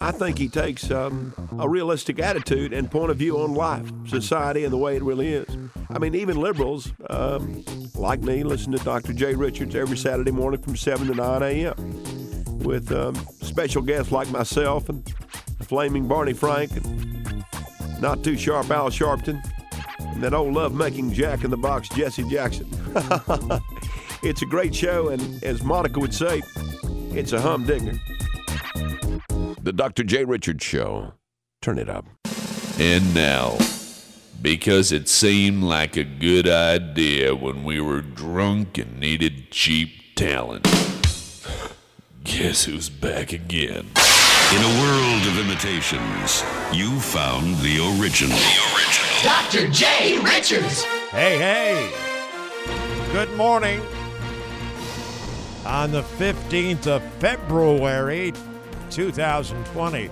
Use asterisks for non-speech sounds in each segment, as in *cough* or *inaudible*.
I think he takes um, a realistic attitude and point of view on life, society, and the way it really is. I mean, even liberals, um, like me, listen to Dr. Jay Richards every Saturday morning from 7 to 9 a.m. with um, special guests like myself and Flaming Barney Frank and not too sharp Al Sharpton and that old love-making Jack in the Box Jesse Jackson. *laughs* it's a great show, and as Monica would say, it's a humdinger. The Dr. Jay Richards Show. Turn it up. And now, because it seemed like a good idea when we were drunk and needed cheap talent. Guess who's back again? In a world of imitations, you found the original. The original. Dr. Jay Richards. Hey, hey. Good morning. On the 15th of February, 2020.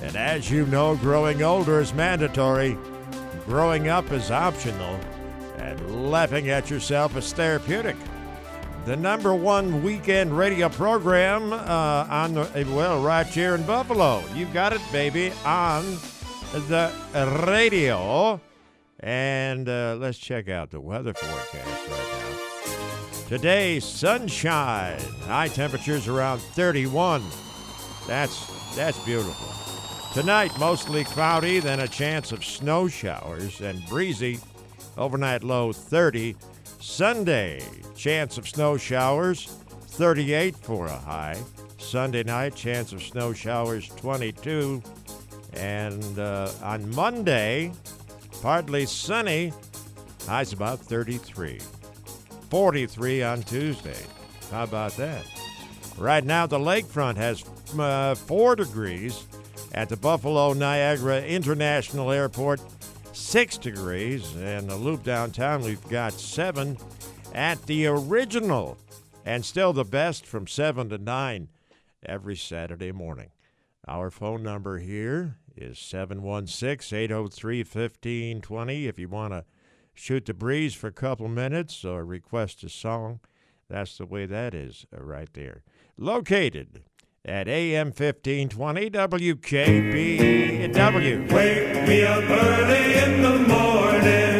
And as you know, growing older is mandatory, growing up is optional, and laughing at yourself is therapeutic. The number one weekend radio program uh, on the, well, right here in Buffalo. You got it, baby, on the radio. And uh, let's check out the weather forecast right now. Today, sunshine. High temperatures around 31. That's that's beautiful. Tonight, mostly cloudy, then a chance of snow showers and breezy. Overnight low 30. Sunday, chance of snow showers, 38 for a high. Sunday night, chance of snow showers, 22. And uh, on Monday, partly sunny, highs about 33. 43 on Tuesday. How about that? Right now, the lakefront has uh, 4 degrees at the Buffalo Niagara International Airport, 6 degrees. And the loop downtown, we've got 7 at the original. And still the best from 7 to 9 every Saturday morning. Our phone number here is 716 803 1520 if you want to shoot the breeze for a couple minutes or request a song. That's the way that is right there. Located at AM 1520 WKBW. Wake me up early in the morning.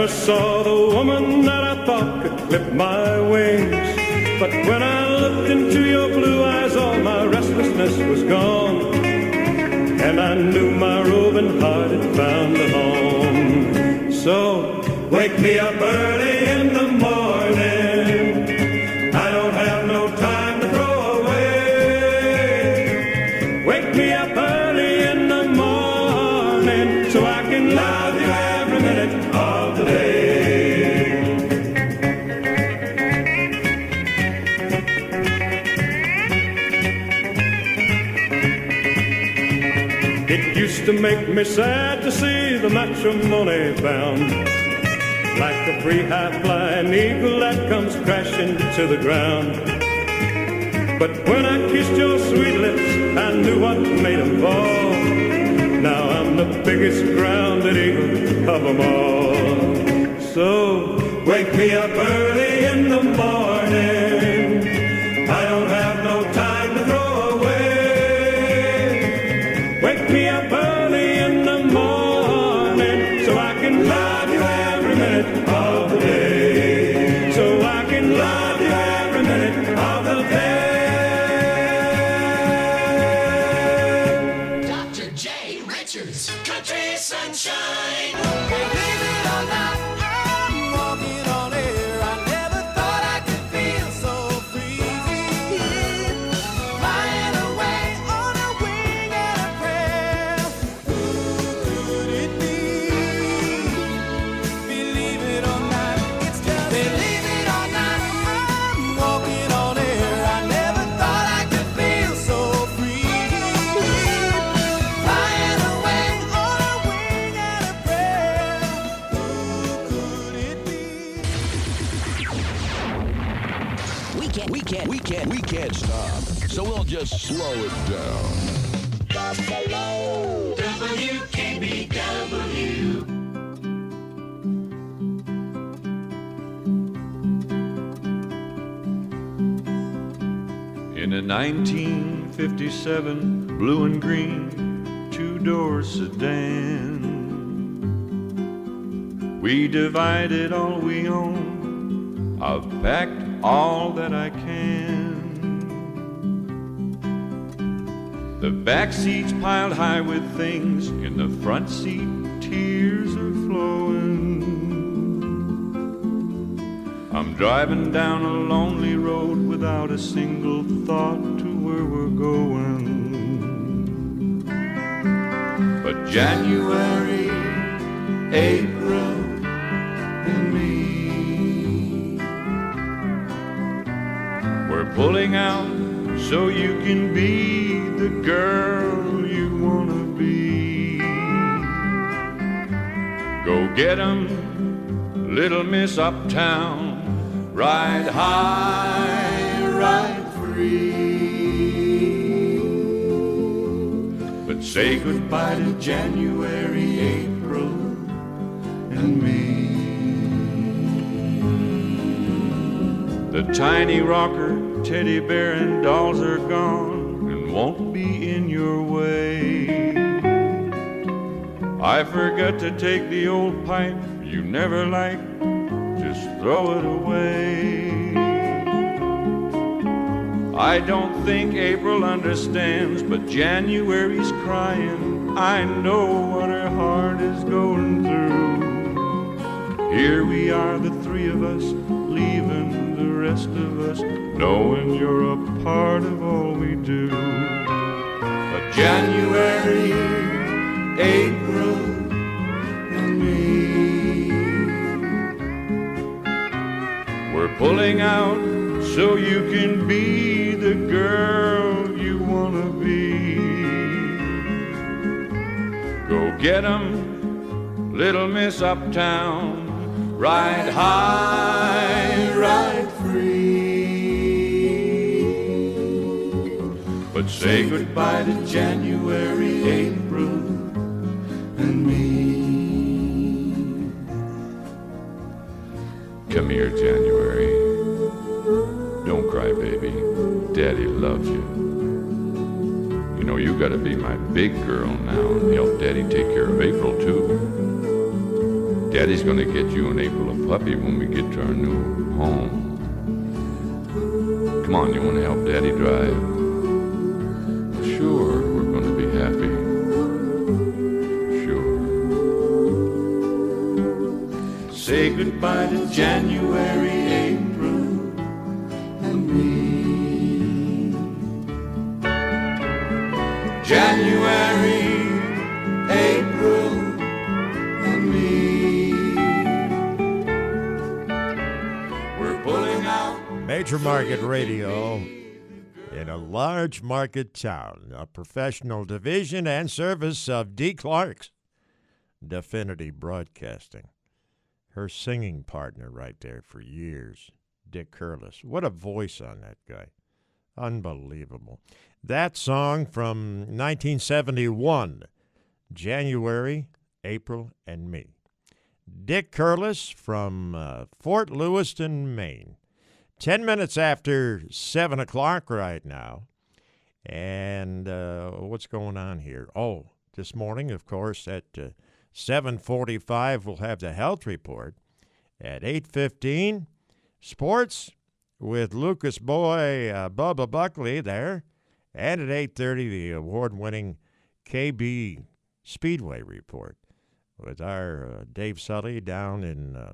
Never saw the woman that I thought could clip my wings. But when I looked into your blue eyes, all my restlessness was gone. And I knew my roving heart had found a home. So wake me up early in the morning. To make me sad to see the matrimony bound. Like a free high flying eagle that comes crashing to the ground. But when I kissed your sweet lips, I knew what made them fall. Now I'm the biggest grounded eagle of them all. So wake me up early in the morning. Just slow it down. WKBW. In a 1957 blue and green two door sedan, we divided all we own. I've packed all that I back seat's piled high with things, in the front seat, tears are flowing. I'm driving down a lonely road without a single thought to where we're going. But January, April, and me, we're pulling out so you can be the girl you wanna be. Go get 'em Little Miss Uptown, ride high, ride free. But say goodbye to January, April, and me. The tiny rocker, teddy bear, and dolls are gone and won't I forgot to take the old pipe you never liked, just throw it away. I don't think April understands, but January's crying. I know what her heart is going through. Here we are, the three of us, leaving the rest of us, knowing you're a part of all we do. But January, April and me. We're pulling out so you can be the girl you wanna be. Go get 'em, little Miss Uptown. Ride high, ride free. But say goodbye to January 8th. Here, January. Don't cry, baby. Daddy loves you. You know, you gotta be my big girl now and help Daddy take care of April, too. Daddy's gonna get you and April a puppy when we get to our new home. Come on, you wanna help Daddy drive? Sure, goodbye to January, April, and me. January, April, and me. We're pulling out. Major Market Radio in a large market town, a professional division and service of D. Clark's Definity Broadcasting. Her singing partner right there for years, Dick Curlis. What a voice on that guy. Unbelievable. That song from 1971, January, April, and Me. Dick Curlis from uh, Fort Lewiston, Maine. 10 minutes after 7 o'clock right now. And uh, what's going on here? Oh, this morning, of course, at uh, 7.45, we'll have the health report. At 8.15, sports with Lucas Boy, uh, Bubba Buckley there. And at 8.30, the award-winning KB Speedway report with our uh, Dave Sully down in, uh,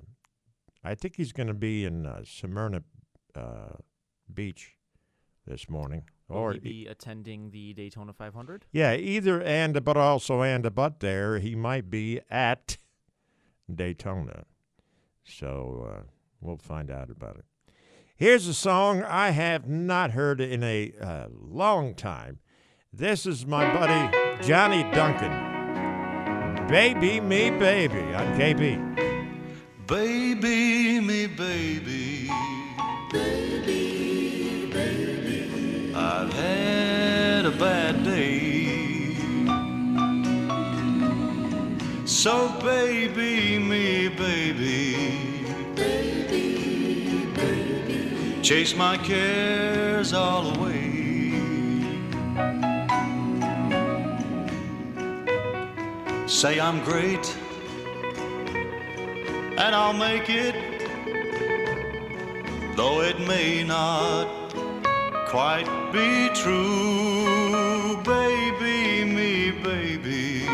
I think he's going to be in uh, Smyrna uh, Beach this morning. Will or he be attending the Daytona 500? yeah, either and but also and but there he might be at Daytona. So uh, we'll find out about it. Here's a song I have not heard in a uh, long time. This is my buddy Johnny Duncan. Baby me baby on KB. Baby, me baby. Baby, So baby me, baby. Baby, baby. Chase my cares all away. Say I'm great, and I'll make it, though it may not quite be true. Baby, me, baby.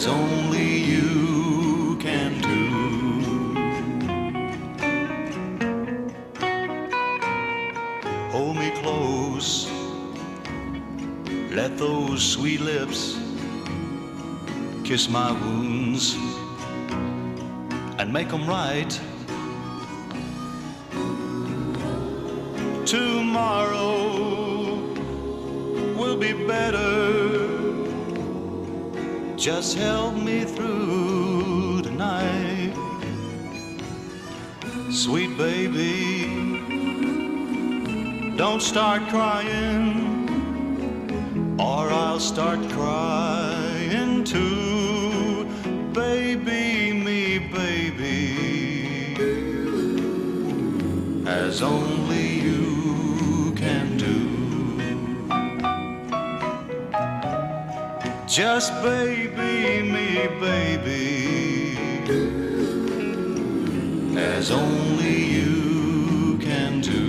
as only you can do. Hold me close, let those sweet lips kiss my wounds and make them right. Tomorrow will be better just help me through the night. Sweet baby, don't start crying, or I'll start crying too. Baby, me, baby, as only Just baby me, baby, as only you can do.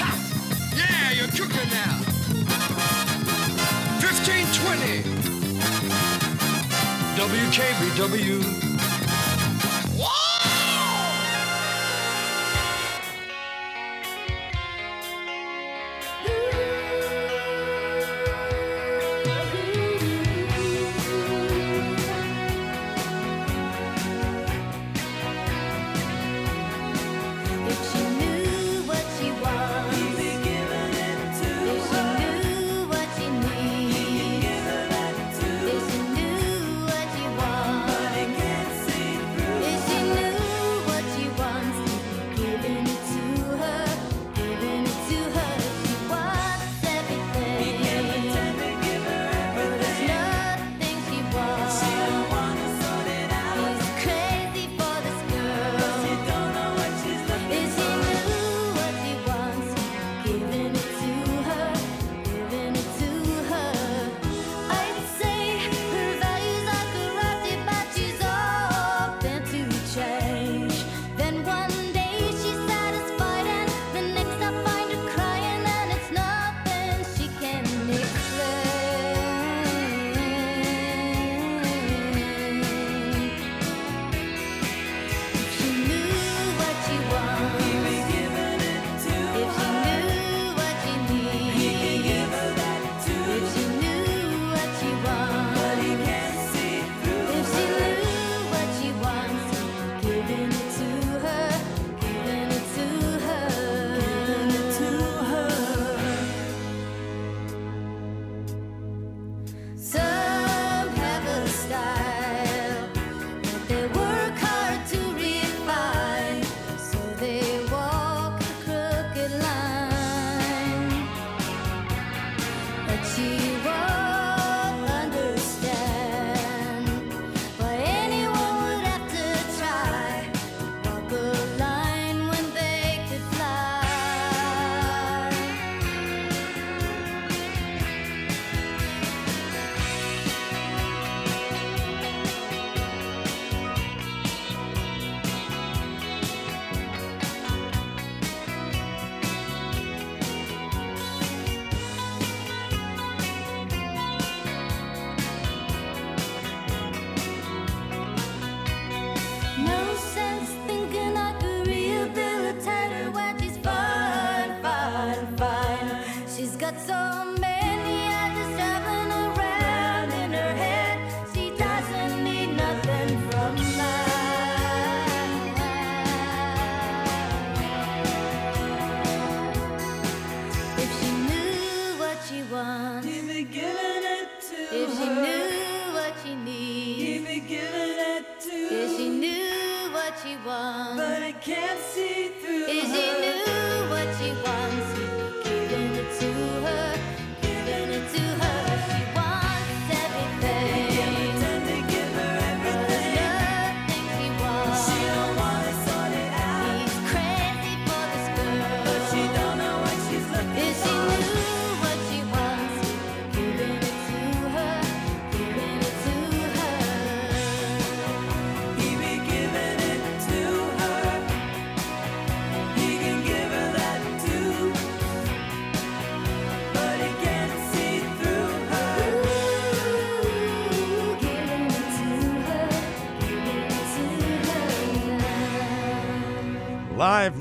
Ha! Yeah, you're cooking now. 1520 WKBW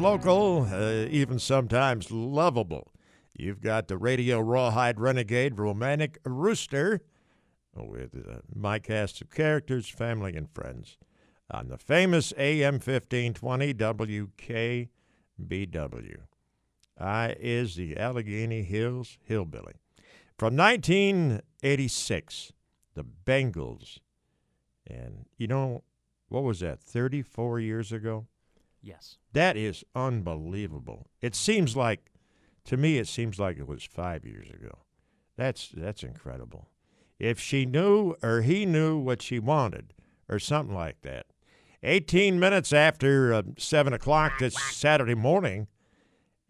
local, uh, even sometimes lovable. You've got the Radio Rawhide Renegade Romantic Rooster with uh, my cast of characters, family, and friends on the famous AM 1520 WKBW. I is the Allegheny Hills Hillbilly. From 1986, the Bangles. And you know, what was that, 34 years ago? Yes. That is unbelievable. It seems like, to me, it seems like it was five years ago. That's that's incredible. If she knew or he knew what she wanted, or something like that. 18 minutes after uh, 7 o'clock this Saturday morning.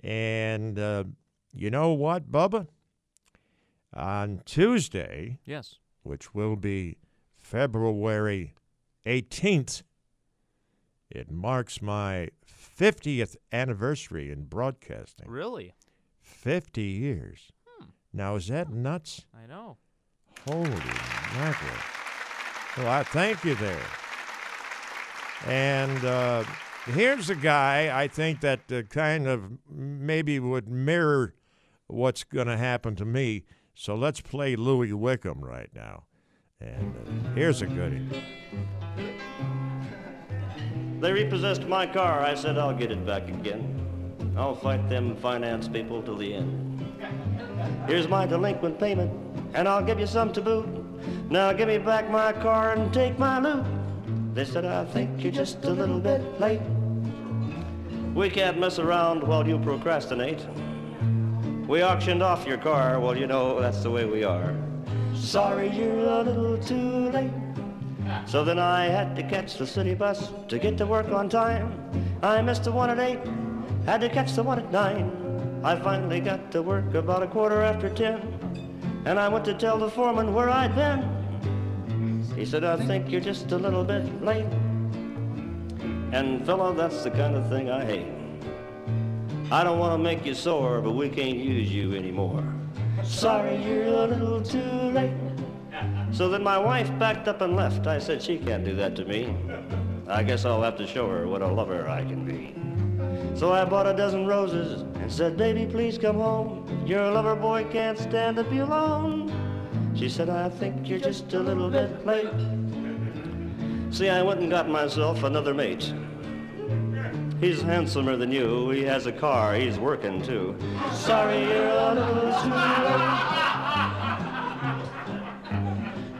And uh, you know what, Bubba? On Tuesday, Yes. which will be February 18th, it marks my 50th anniversary in broadcasting. Really? 50 years. Now, is that nuts? I know. Holy mackerel. Well, I thank you there. And uh, here's a guy I think that uh, kind of maybe would mirror what's going to happen to me. So let's play Louis Wickham right now. And uh, here's a goodie. They repossessed my car. I said, I'll get it back again. I'll fight them finance people till the end. Here's my delinquent payment, and I'll give you some to boot. Now give me back my car and take my loot. They said, I think you're just a little bit late. We can't mess around while you procrastinate. We auctioned off your car, well, you know, that's the way we are. Sorry, you're a little too late. So then I had to catch the city bus to get to work on time. I missed the one at eight, had to catch the one at nine. I finally got to work about a quarter after ten, and I went to tell the foreman where I'd been. He said, I think you're just a little bit late. And fella, that's the kind of thing I hate. I don't want to make you sore, but we can't use you anymore. Sorry, you're a little too late. So then my wife backed up and left. I said, she can't do that to me. I guess I'll have to show her what a lover I can be. So I bought a dozen roses and said, baby, please come home. Your lover boy can't stand to be alone. She said, I think you're just a little bit late. See, I went and got myself another mate. He's handsomer than you. He has a car. He's working too. Sorry, you're a little too late.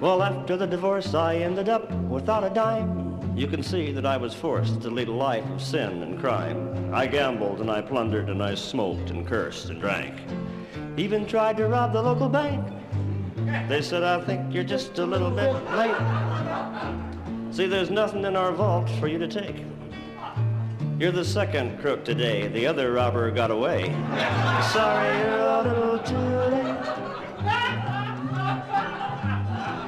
Well, after the divorce, I ended up without a dime. You can see that I was forced to lead a life of sin and crime. I gambled and I plundered and I smoked and cursed and drank. Even tried to rob the local bank. They said, I think you're just a little bit late. See, there's nothing in our vault for you to take. You're the second crook today. The other robber got away. Sorry, you're a little too late.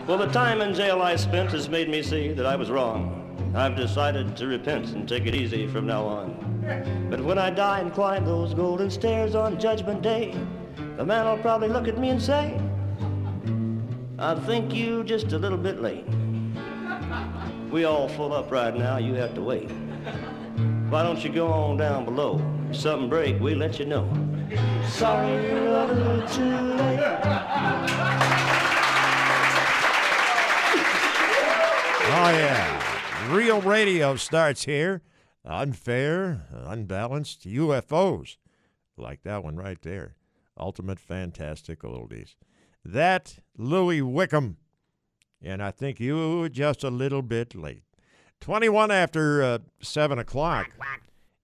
Well, the time in jail I spent has made me see that I was wrong. I've decided to repent and take it easy from now on. But when I die and climb those golden stairs on Judgment Day, the man will probably look at me and say, I think you just a little bit late. We all full up right now, you have to wait. Why don't you go on down below? If something break, we let you know. Sorry, you're a little too late. Oh, yeah. Real radio starts here. Unfair, unbalanced UFOs. Like that one right there. Ultimate fantastic oldies. That, Louis Wickham. And I think you were just a little bit late. 21 after uh, 7 o'clock.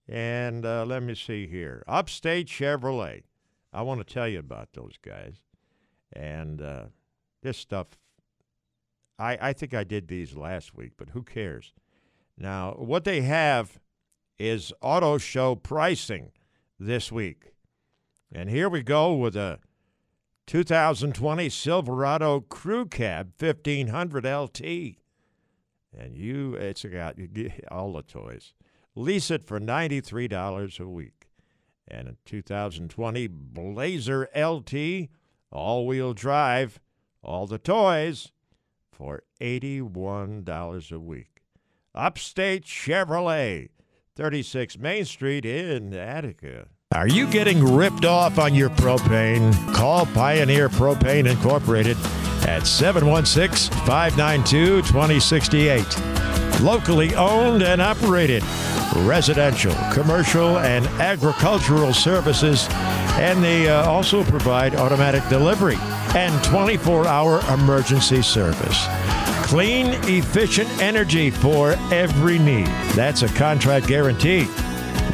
And uh, let me see here. Upstate Chevrolet. I want to tell you about those guys. And uh, this stuff I, I think I did these last week, but who cares? Now, what they have is auto show pricing this week. And here we go with a 2020 Silverado Crew Cab 1500 LT. And you, it's got all the toys. Lease it for $93 a week. And a 2020 Blazer LT, all wheel drive, all the toys for $81 a week. Upstate Chevrolet, 36 Main Street in Attica. Are you getting ripped off on your propane? Call Pioneer Propane Incorporated at 716 592 2068. Locally owned and operated, residential, commercial, and agricultural services, and they uh, also provide automatic delivery and 24 hour emergency service. Clean, efficient energy for every need. That's a contract guarantee.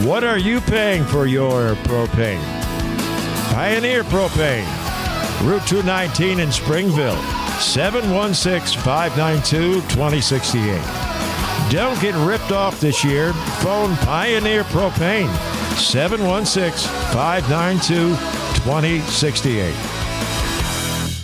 What are you paying for your propane? Pioneer Propane, Route 219 in Springville, 716 592 2068. Don't get ripped off this year. Phone Pioneer Propane, 716 592 2068.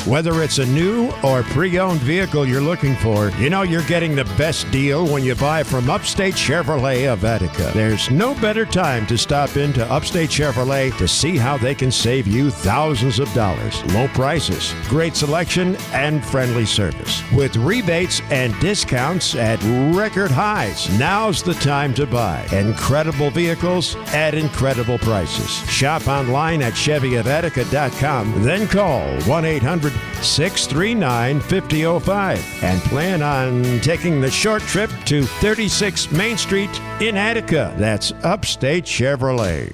Whether it's a new or pre owned vehicle you're looking for, you know you're getting the best deal when you buy from Upstate Chevrolet of Attica. There's no better time to stop into Upstate Chevrolet to see how they can save you thousands of dollars. Low prices, great selection, and friendly service. With rebates and discounts at record highs, now's the time to buy. Incredible vehicles at incredible prices. Shop online at ChevyofAttica.com, then call 1 800 639 5005 and plan on taking the short trip to 36 Main Street in Attica. That's Upstate Chevrolet.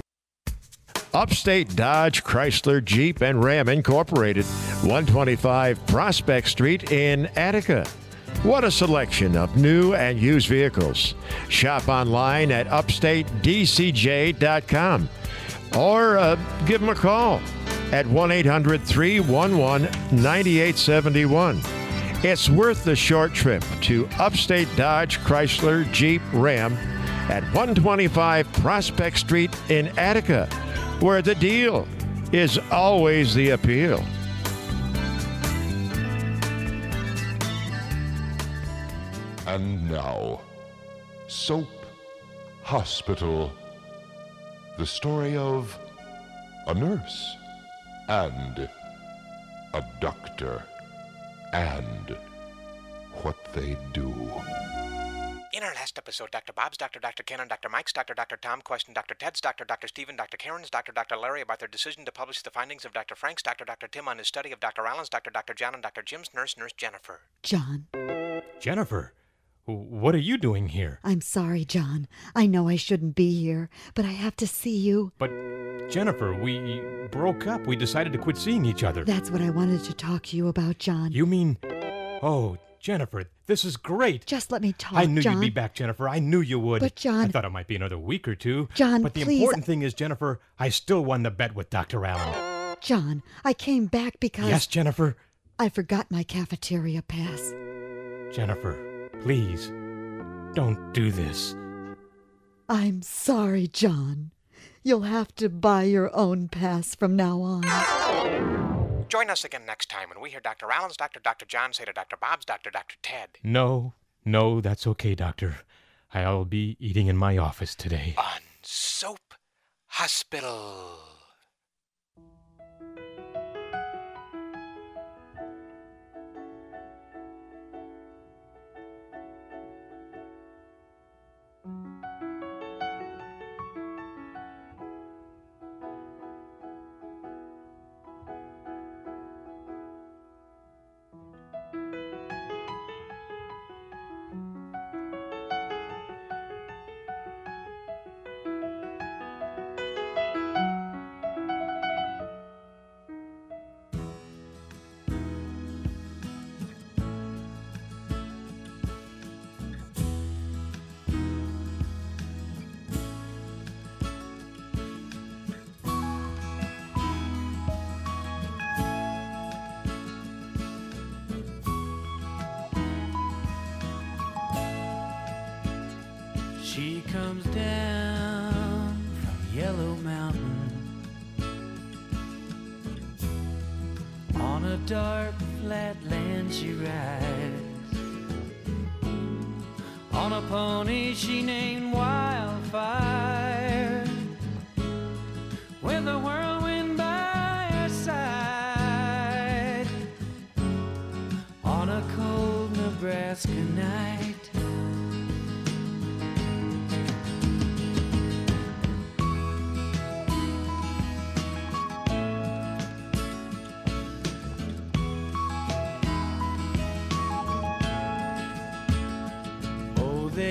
Upstate Dodge, Chrysler, Jeep, and Ram Incorporated, 125 Prospect Street in Attica. What a selection of new and used vehicles. Shop online at upstatedcj.com or uh, give them a call at 1 800 311 9871. It's worth the short trip to Upstate Dodge, Chrysler, Jeep, Ram at 125 Prospect Street in Attica, where the deal is always the appeal. And now, Soap Hospital. The story of a nurse and a doctor and what they do. In our last episode, Dr. Bob's, Dr. Dr. Ken, and Dr. Mike's, Dr. Dr. Tom questioned Dr. Ted's, Dr. Dr. Stephen, Dr. Karen's, Dr. Dr. Larry about their decision to publish the findings of Dr. Frank's, Dr. Dr. Tim on his study of Dr. Allen's, Dr. Dr. John, and Dr. Jim's nurse, Nurse Jennifer. John, Jennifer, w- what are you doing here? I'm sorry, John. I know I shouldn't be here, but I have to see you. But, Jennifer, we broke up. We decided to quit seeing each other. That's what I wanted to talk to you about, John. You mean. Oh, Jennifer, this is great. Just let me talk, I knew John. you'd be back, Jennifer. I knew you would. But, John- I thought it might be another week or two. John, But the please- important thing is, Jennifer, I still won the bet with Dr. Allen. John, I came back because Yes, Jennifer? I forgot my cafeteria pass. Jennifer, please, don't do this. I'm sorry, John. You'll have to buy your own pass from now on. Join us again next time when we hear Dr. Allen's, Dr. Dr. John say to Dr. Bob's, Dr. Dr. Ted. No, no, that's okay, Doctor. I'll be eating in my office today. On Soap Hospital.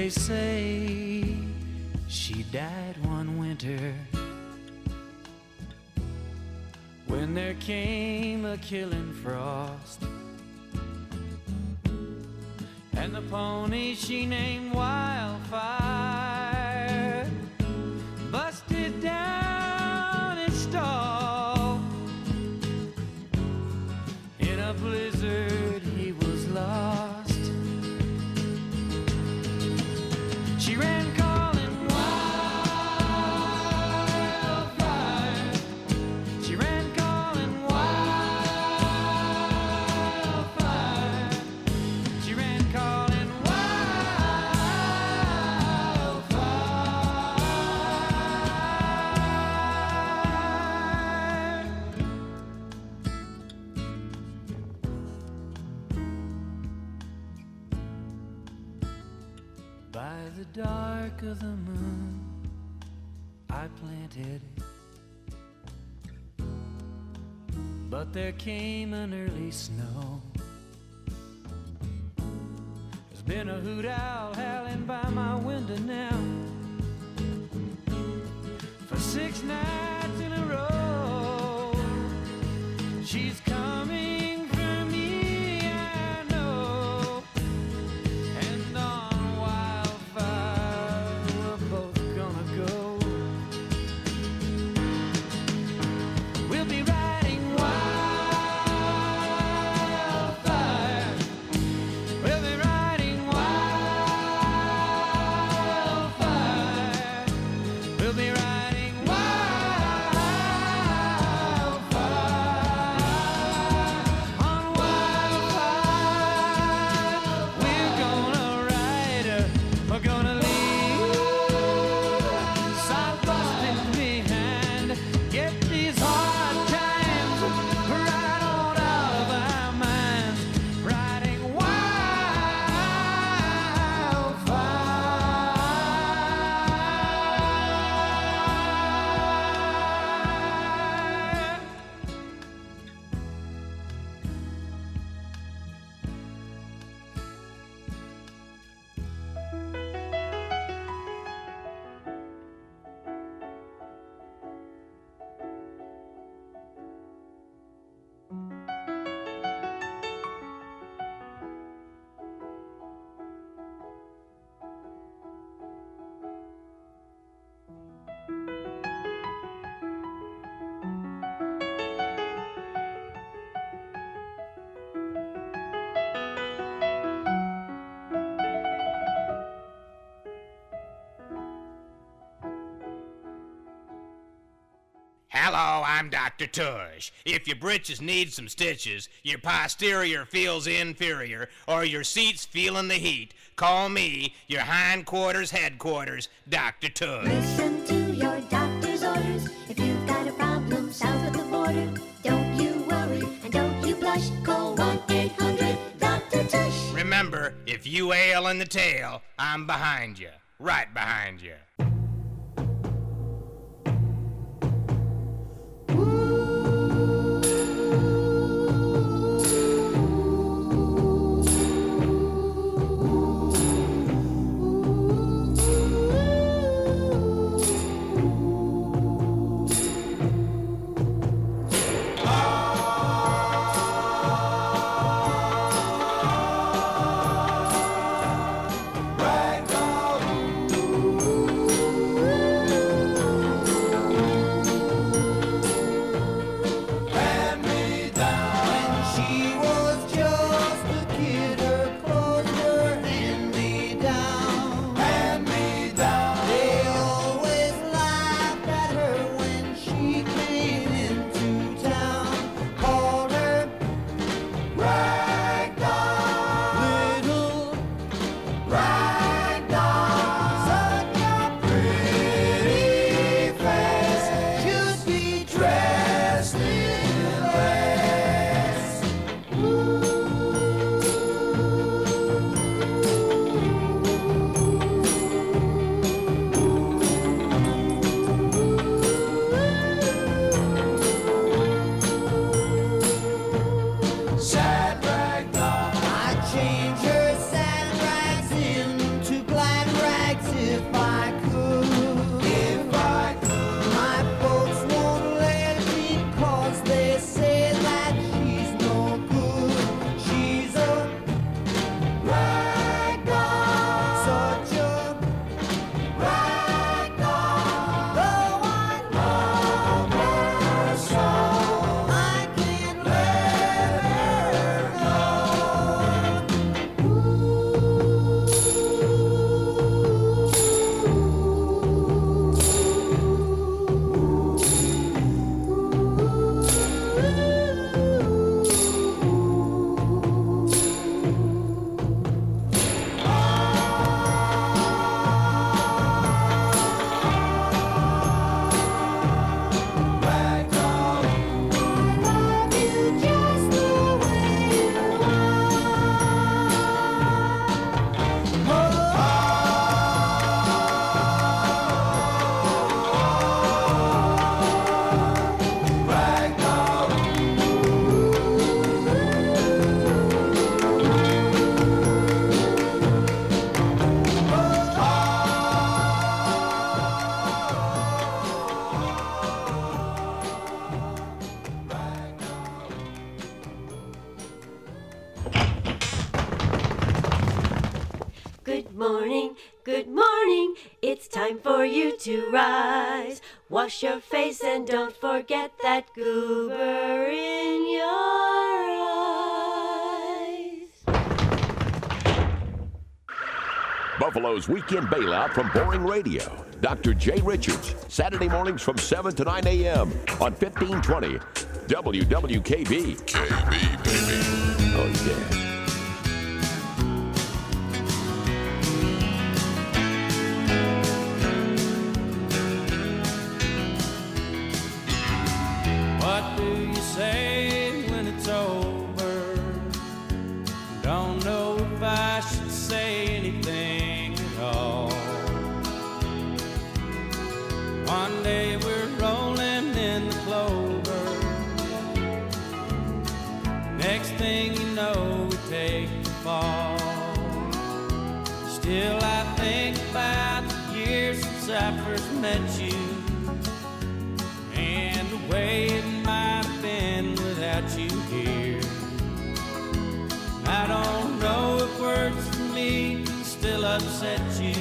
They say she died one winter when there came a killing frost. And the pony she named Wildfire dark of the moon, I planted. it But there came an early snow. There's been a hoot owl howling by my window now for six nights in a row. She's I'm Dr. Tush. If your britches need some stitches, your posterior feels inferior, or your seat's feeling the heat, call me, your hindquarters headquarters, Dr. Tush. Listen to your doctor's orders. If you've got a problem south of the border, don't you worry and don't you blush. Call 1 800 Dr. Tush. Remember, if you ail in the tail, I'm behind you. Right behind you. To rise. Wash your face and don't forget that goober in your eyes. Buffalo's weekend bailout from Boring Radio. Dr. Jay Richards, Saturday mornings from 7 to 9 a.m. on 1520 WWKB. KB, baby. Oh, yeah. Since I first met you and the way it might have been without you here. I don't know if words for me still upset you,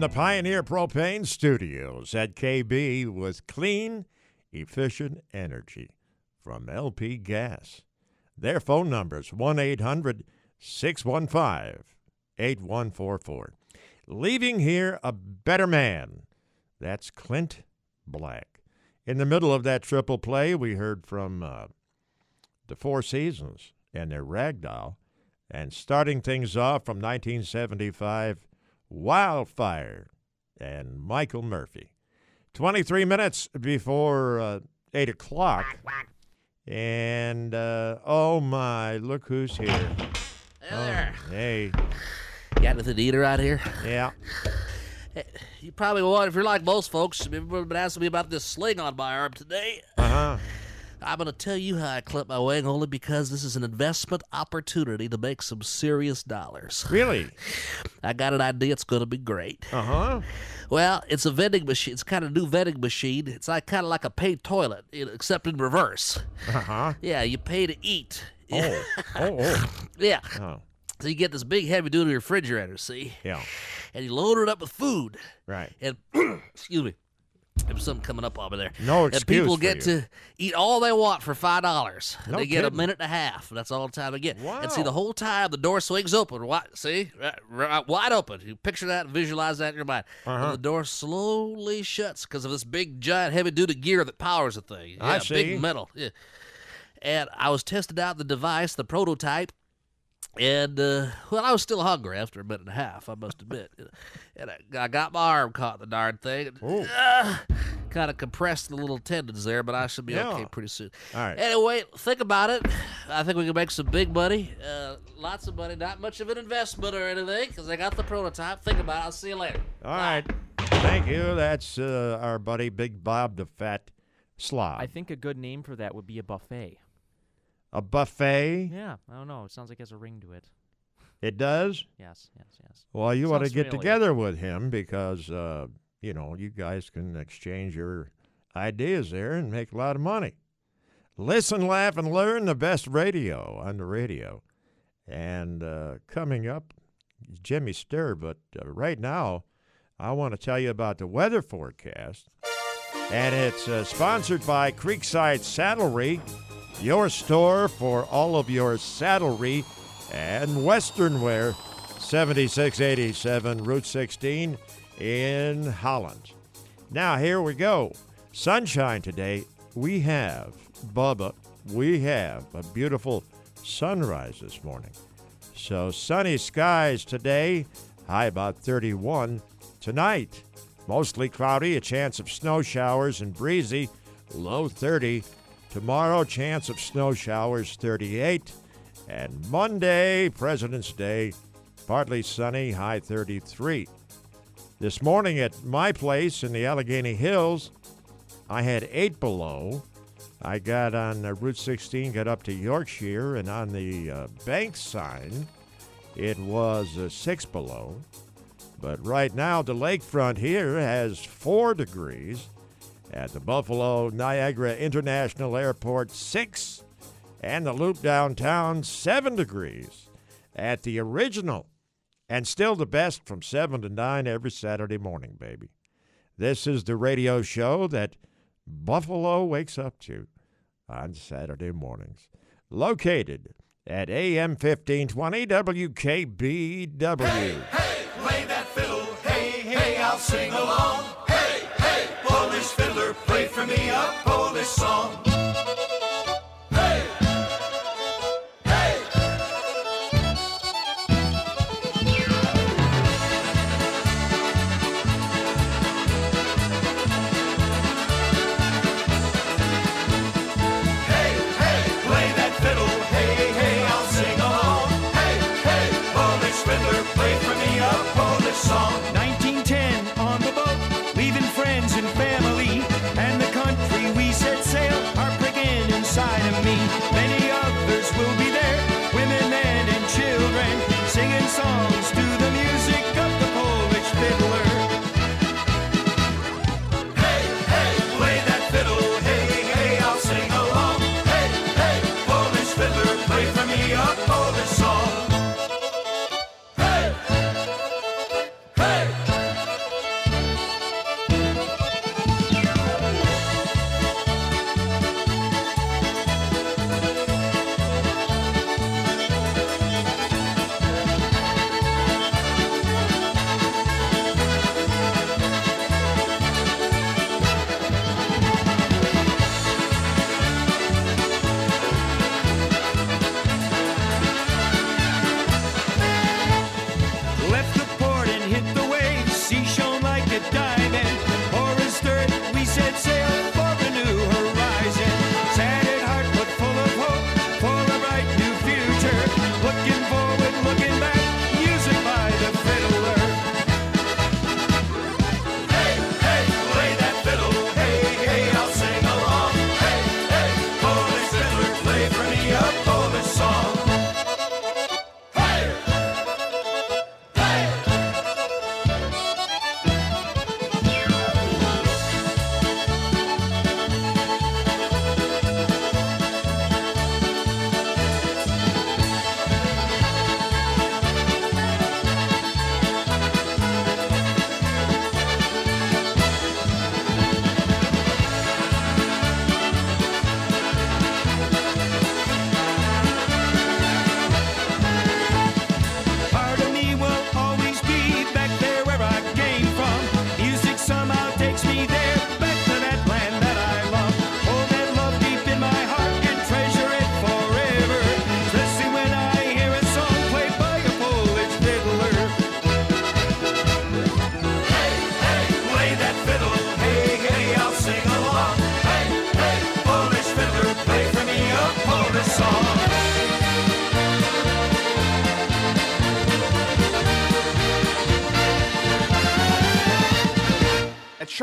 The Pioneer Propane Studios at KB was clean, efficient energy from LP Gas. Their phone numbers 1 800 615 8144. Leaving here a better man. That's Clint Black. In the middle of that triple play, we heard from uh, the Four Seasons and their Ragdoll. And starting things off from 1975, Wildfire and Michael Murphey. 23 minutes before uh, 8 o'clock. And, uh, oh my, look who's here. Oh, hey. Got anything to eat around here? Yeah. You probably won't, if you're like most folks, everybody's been asking me about this sling on my arm today. Uh huh. I'm going to tell you how I clip my wing only because this is an investment opportunity to make some serious dollars. Really? *laughs* I got an idea. It's going to be great. Uh huh. Well, it's a vending machine. It's kind of a new vending machine. It's like kind of like a paid toilet, except in reverse. Uh huh. Yeah, you pay to eat. Oh. oh, oh. *laughs* Yeah. Oh. So you get this big heavy duty refrigerator, see? Yeah. And you load it up with food. Right. And *clears throat* excuse me. There's something coming up over there. No excuse. And people get you. to eat all they want for five dollars. No they get a minute and a half. That's all the time they get. And see, the whole time the door swings open. See, right, right, wide open. You picture that, and visualize that in your mind. Uh-huh. And the door slowly shuts because of this big, giant, heavy-duty gear that powers the thing. I Yeah, see. big metal. Yeah. and I was testing out the device, the prototype, and uh, well, I was still hungry after a minute and a half, I must admit. *laughs* and I, I got my arm caught in the darn thing. And, kind of compressed the little tendons there, but I should be Yeah. okay pretty soon. All right. Anyway, think about it. I think we can make some big money, uh, lots of money, not much of an investment or anything, because I got the prototype. Think about it. I'll see you later. All right. Thank you. That's uh, our buddy Big Bob the Fat Slob. I think a good name for that would be a buffet. A buffet. Yeah, I don't know. It sounds like it has a ring to it. It does? Yes, yes, yes. Well, you want to get familiar. together with him because, uh, you know, you guys can exchange your ideas there and make a lot of money. Listen, laugh, and learn the best radio on the radio. And uh, coming up, Jimmy Sturr. But uh, right now, I want to tell you about the weather forecast. And it's uh, sponsored by Creekside Saddlery, your store for all of your saddlery and Western wear. 7687 Route 16 in Holland. Now, here we go. Sunshine today. We have, Bubba, we have a beautiful sunrise this morning. So, sunny skies today, high about 31. Tonight, mostly cloudy, a chance of snow showers and breezy, low 30. Tomorrow, chance of snow showers 38. And Monday, President's Day, partly sunny, high 33. This morning at my place in the Allegheny Hills, I had 8 below. I got on uh, Route 16, got up to Yorkshire, and on the uh, bank sign, it was uh, 6 below. But right now, the lakefront here has 4 degrees. At the Buffalo Niagara International Airport, 6. And the Loop downtown, 7 degrees. At the original, and still the best from 7 to 9 every Saturday morning, baby. This is the radio show that Buffalo wakes up to on Saturday mornings. Located at AM 1520 WKBW. Hey, play that fiddle, hey, hey, I'll sing along. Polish fiddler, play for me a Polish song.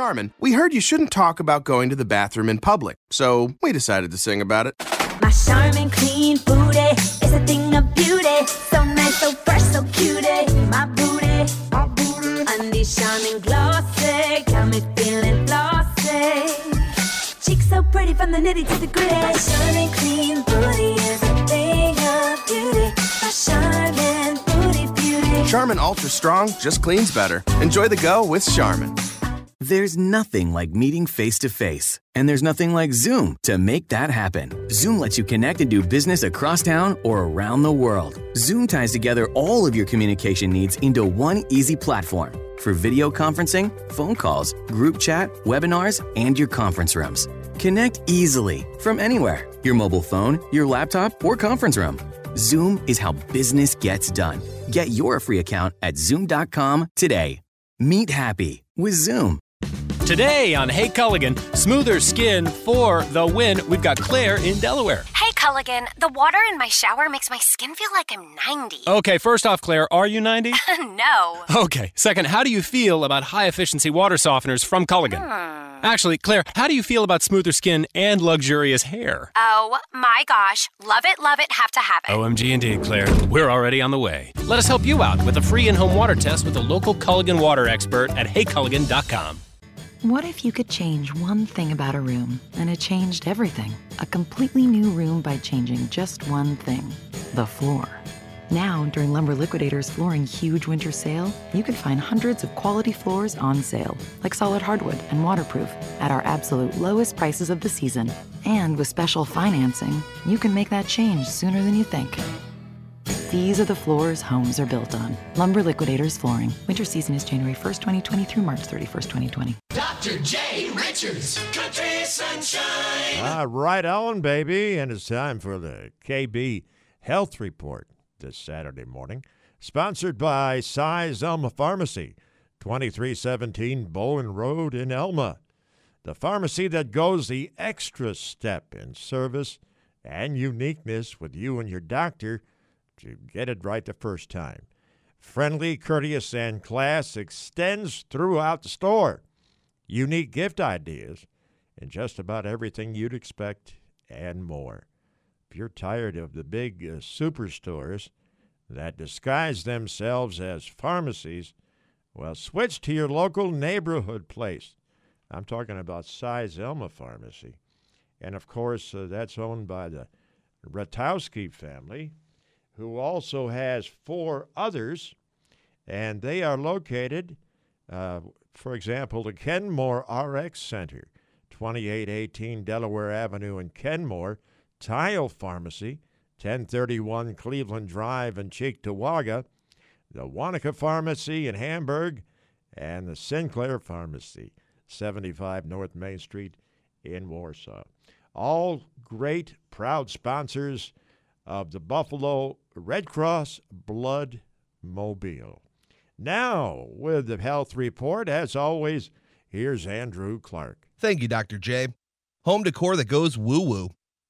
Charmin, we heard you shouldn't talk about going to the bathroom in public, so we decided to sing about it. My Charmin clean booty is a thing of beauty. So nice, so fresh, so cutie. My booty, my booty. And these Charmin glossy got me feeling flossy. Cheeks so pretty from the nitty to the gritty. My Charmin clean booty is a thing of beauty. My Charmin booty beauty. Charmin Ultra Strong just cleans better. Enjoy the go with Charmin. There's nothing like meeting face to face, and there's nothing like Zoom to make that happen. Zoom lets you connect and do business across town or around the world. Zoom ties together all of your communication needs into one easy platform for video conferencing, phone calls, group chat, webinars, and your conference rooms. Connect easily from anywhere your mobile phone, your laptop, or conference room. Zoom is how business gets done. Get your free account at zoom.com today. Meet happy with Zoom. Today on Hey Culligan, smoother skin for the win. We've got Claire in Delaware. Hey, Culligan, the water in my shower makes my skin feel like I'm 90. Okay, first off, Claire, are you 90? *laughs* no. Okay, second, how do you feel about high efficiency water softeners from Culligan? Hmm. Actually, Claire, how do you feel about smoother skin and luxurious hair? Oh my gosh. Love it, love it, have to have it. OMG indeed, Claire. We're already on the way. Let us help you out with a free in home water test with a local Culligan water expert at heyculligan.com. What if you could change one thing about a room and it changed everything? A completely new room by changing just one thing the floor. Now, during Lumber Liquidators Flooring Huge Winter Sale, you can find hundreds of quality floors on sale, like solid hardwood and waterproof, at our absolute lowest prices of the season. And with special financing, you can make that change sooner than you think. These are the floors homes are built on. Lumber Liquidators Flooring. Winter season is January 1st, 2020 through March 31st, 2020. Dr. J. Richards, Country Sunshine. Ah, right on, baby. And it's time for the KB Health Report this Saturday morning. Sponsored by Size Elma Pharmacy, 2317 Bowen Road in Elma. The pharmacy that goes the extra step in service and uniqueness with you and your doctor to get it right the first time. Friendly, courteous, and class extends throughout the store. Unique gift ideas and just about everything you'd expect and more. If you're tired of the big uh, superstores that disguise themselves as pharmacies, well, switch to your local neighborhood place. I'm talking about Size Elma Pharmacy. And of course, uh, that's owned by the Ratowski family, who also has four others, and they are located, uh, for example, the Kenmore RX Center, 2818 Delaware Avenue in Kenmore, Tile Pharmacy, 1031 Cleveland Drive in Cheektowaga, the Wanakah Pharmacy in Hamburg, and the Sinclair Pharmacy, 75 North Main Street in Warsaw. All great, proud sponsors of the Buffalo Red Cross Blood Mobile. Now, with the health report, as always, here's Andrew Clark. Thank you, Dr. J. Home decor that goes woo woo.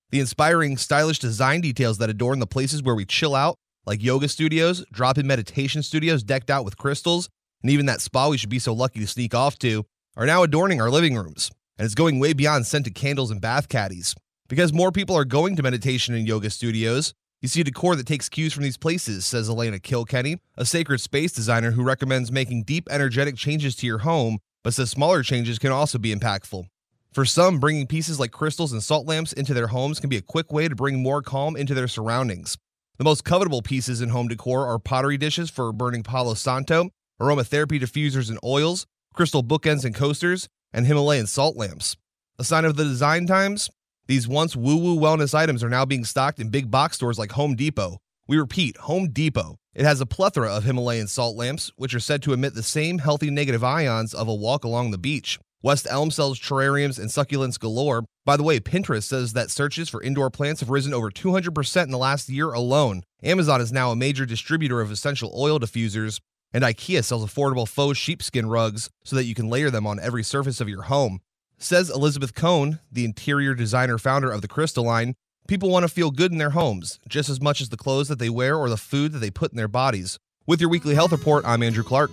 The inspiring, stylish design details that adorn the places where we chill out, like yoga studios, drop in meditation studios decked out with crystals, and even that spa we should be so lucky to sneak off to, are now adorning our living rooms. And it's going way beyond scented candles and bath caddies. Because more people are going to meditation and yoga studios, you see decor that takes cues from these places, says Elena Kilkenny, a sacred space designer who recommends making deep, energetic changes to your home, but says smaller changes can also be impactful. For some, bringing pieces like crystals and salt lamps into their homes can be a quick way to bring more calm into their surroundings. The most covetable pieces in home decor are pottery dishes for burning Palo Santo, aromatherapy diffusers and oils, crystal bookends and coasters, and Himalayan salt lamps. A sign of the design times? These once woo woo wellness items are now being stocked in big box stores like Home Depot. We repeat, Home Depot. It has a plethora of Himalayan salt lamps, which are said to emit the same healthy negative ions of a walk along the beach. West Elm sells terrariums and succulents galore. By the way, Pinterest says that searches for indoor plants have risen over 200% in the last year alone. Amazon is now a major distributor of essential oil diffusers, and IKEA sells affordable faux sheepskin rugs so that you can layer them on every surface of your home. Says Elizabeth Cohn, the interior designer founder of the Crystal line, people want to feel good in their homes, just as much as the clothes that they wear or the food that they put in their bodies. With your weekly health report, I'm Andrew Clark.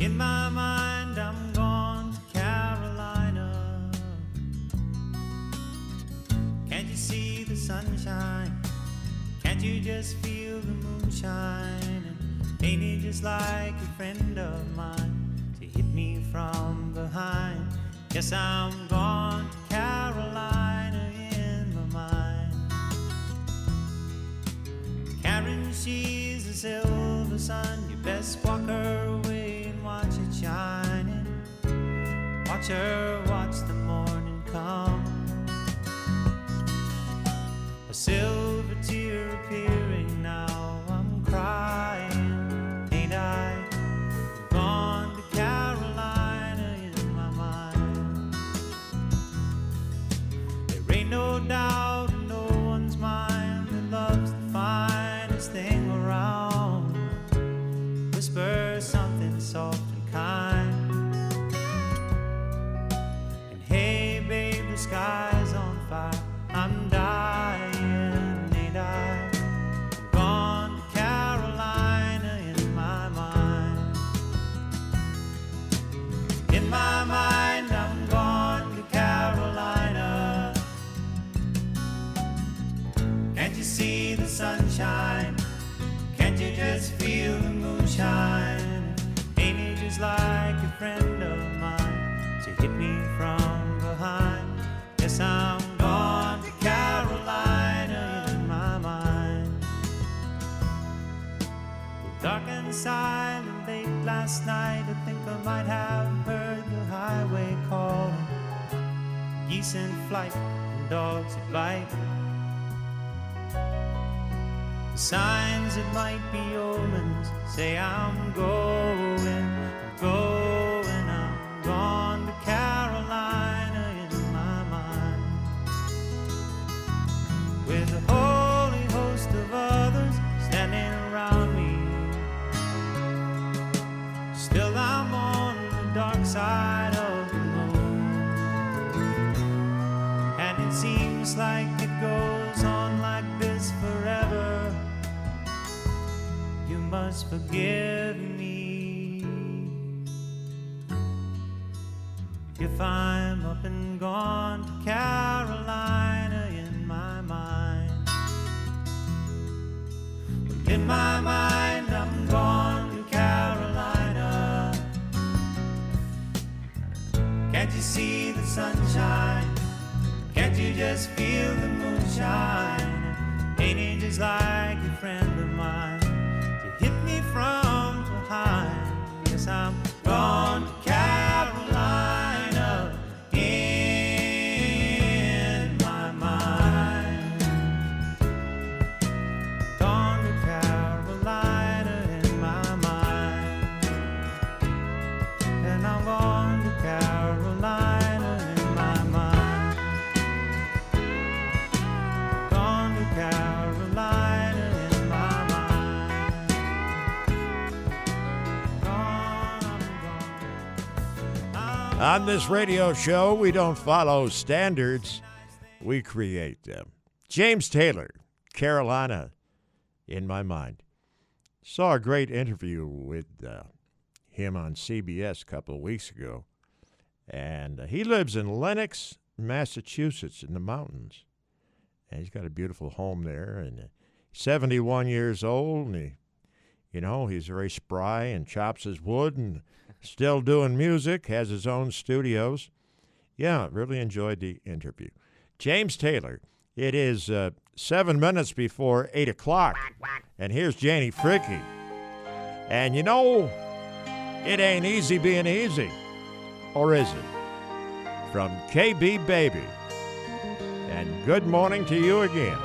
In my mind, I'm gone to Carolina. Can't you see the sunshine? Can't you just feel the moonshine? Ain't it just like a friend of mine to hit me from behind? Yes, I'm gone to Carolina in my mind. Karen, she's a silver sun. You best walk her way and watch it shining. Watch her last night, I think I might have heard the highway calling. Geese in flight and dogs that bite. The signs that might be omens say I'm going, I'm going, like it goes on like this forever. You must forgive me if I'm up and gone to Carolina in my mind. In my mind, I'm gone to Carolina. Can't you see the sunshine? Can't you just feel the moonshine? Ain't it just like a friend of mine to hit me from behind? Yes, I'm gone to Carolina On this radio show, we don't follow standards, we create them. James Taylor, Carolina, in my mind. Saw a great interview with uh, him on CBS a couple of weeks ago. And uh, he lives in Lenox, Massachusetts, in the mountains. And he's got a beautiful home there. And uh, 71 years old. And he, you know, he's very spry and chops his wood and still doing music, has his own studios. Yeah, really enjoyed the interview. James Taylor, it is uh, seven minutes before 8 o'clock. And here's Janie Fricke. And you know, it ain't easy being easy. Or is it? From KB Baby. And good morning to you again.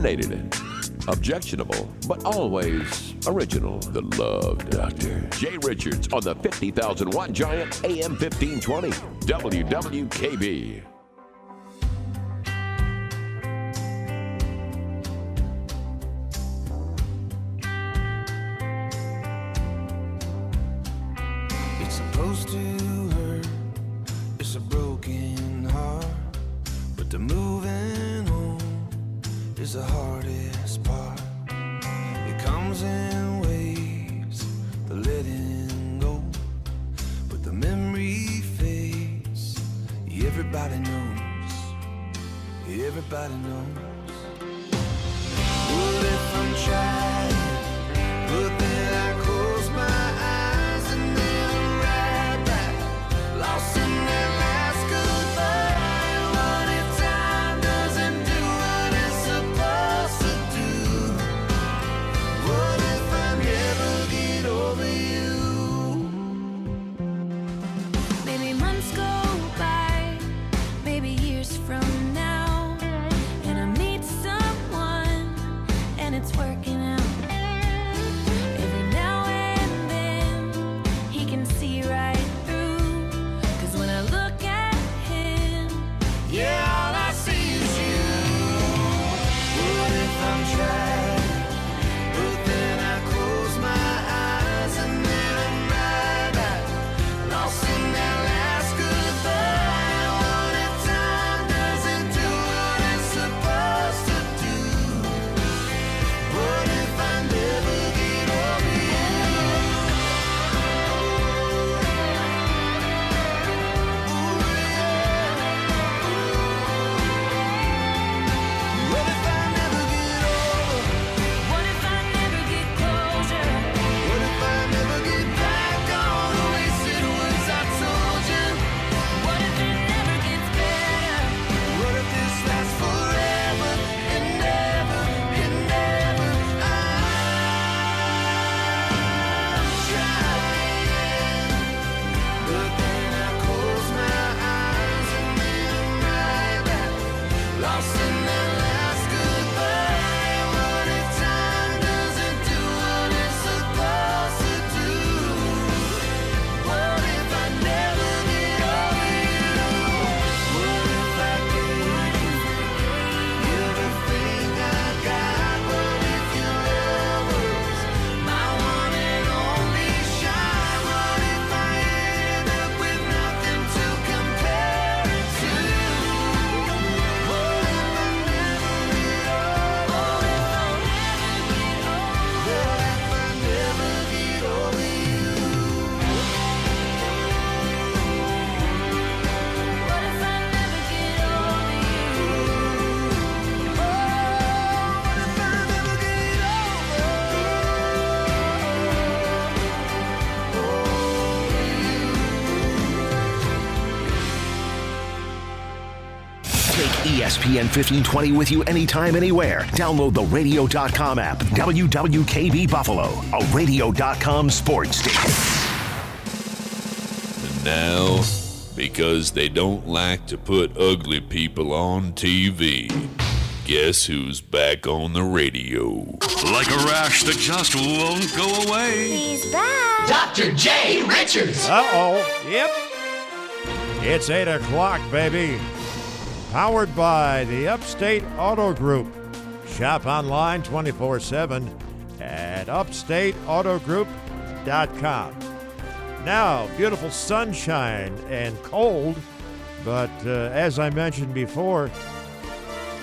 Opinionated, objectionable, but always original. The Love Doctor. Jay Richards on the 50,000 watt giant AM 1520 WWKB. It's supposed to hurt. It's a broken heart. But the on is the hardest part. It comes in waves, the letting go. But the memory fades. Everybody knows. Everybody knows. ESPN 1520 with you anytime, anywhere. Download the radio.com app. WWKB Buffalo, a radio.com sports station. And now, because they don't like to put ugly people on TV, guess who's back on the radio? Like a rash that just won't go away. He's back. Dr. J. Richards. Uh oh. Yep. It's 8 o'clock, baby. Powered by the Upstate Auto Group. Shop online 24 7 at upstateautogroup.com. Now, beautiful sunshine and cold, but uh, as I mentioned before,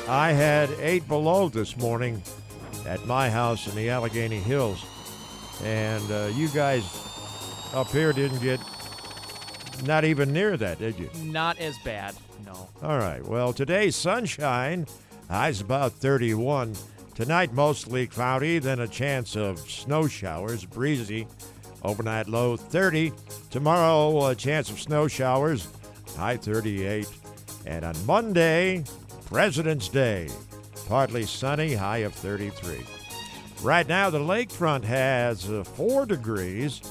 I had 8 below this morning at my house in the Allegheny Hills. And uh, you guys up here didn't get not even near that, did you? Not as bad, no. All right. Well, today's sunshine. High's about 31. Tonight, mostly cloudy, then a chance of snow showers, breezy. Overnight low 30. Tomorrow, a chance of snow showers, high 38. And on Monday, President's Day, partly sunny, high of 33. Right now, the lakefront has uh, 4 degrees.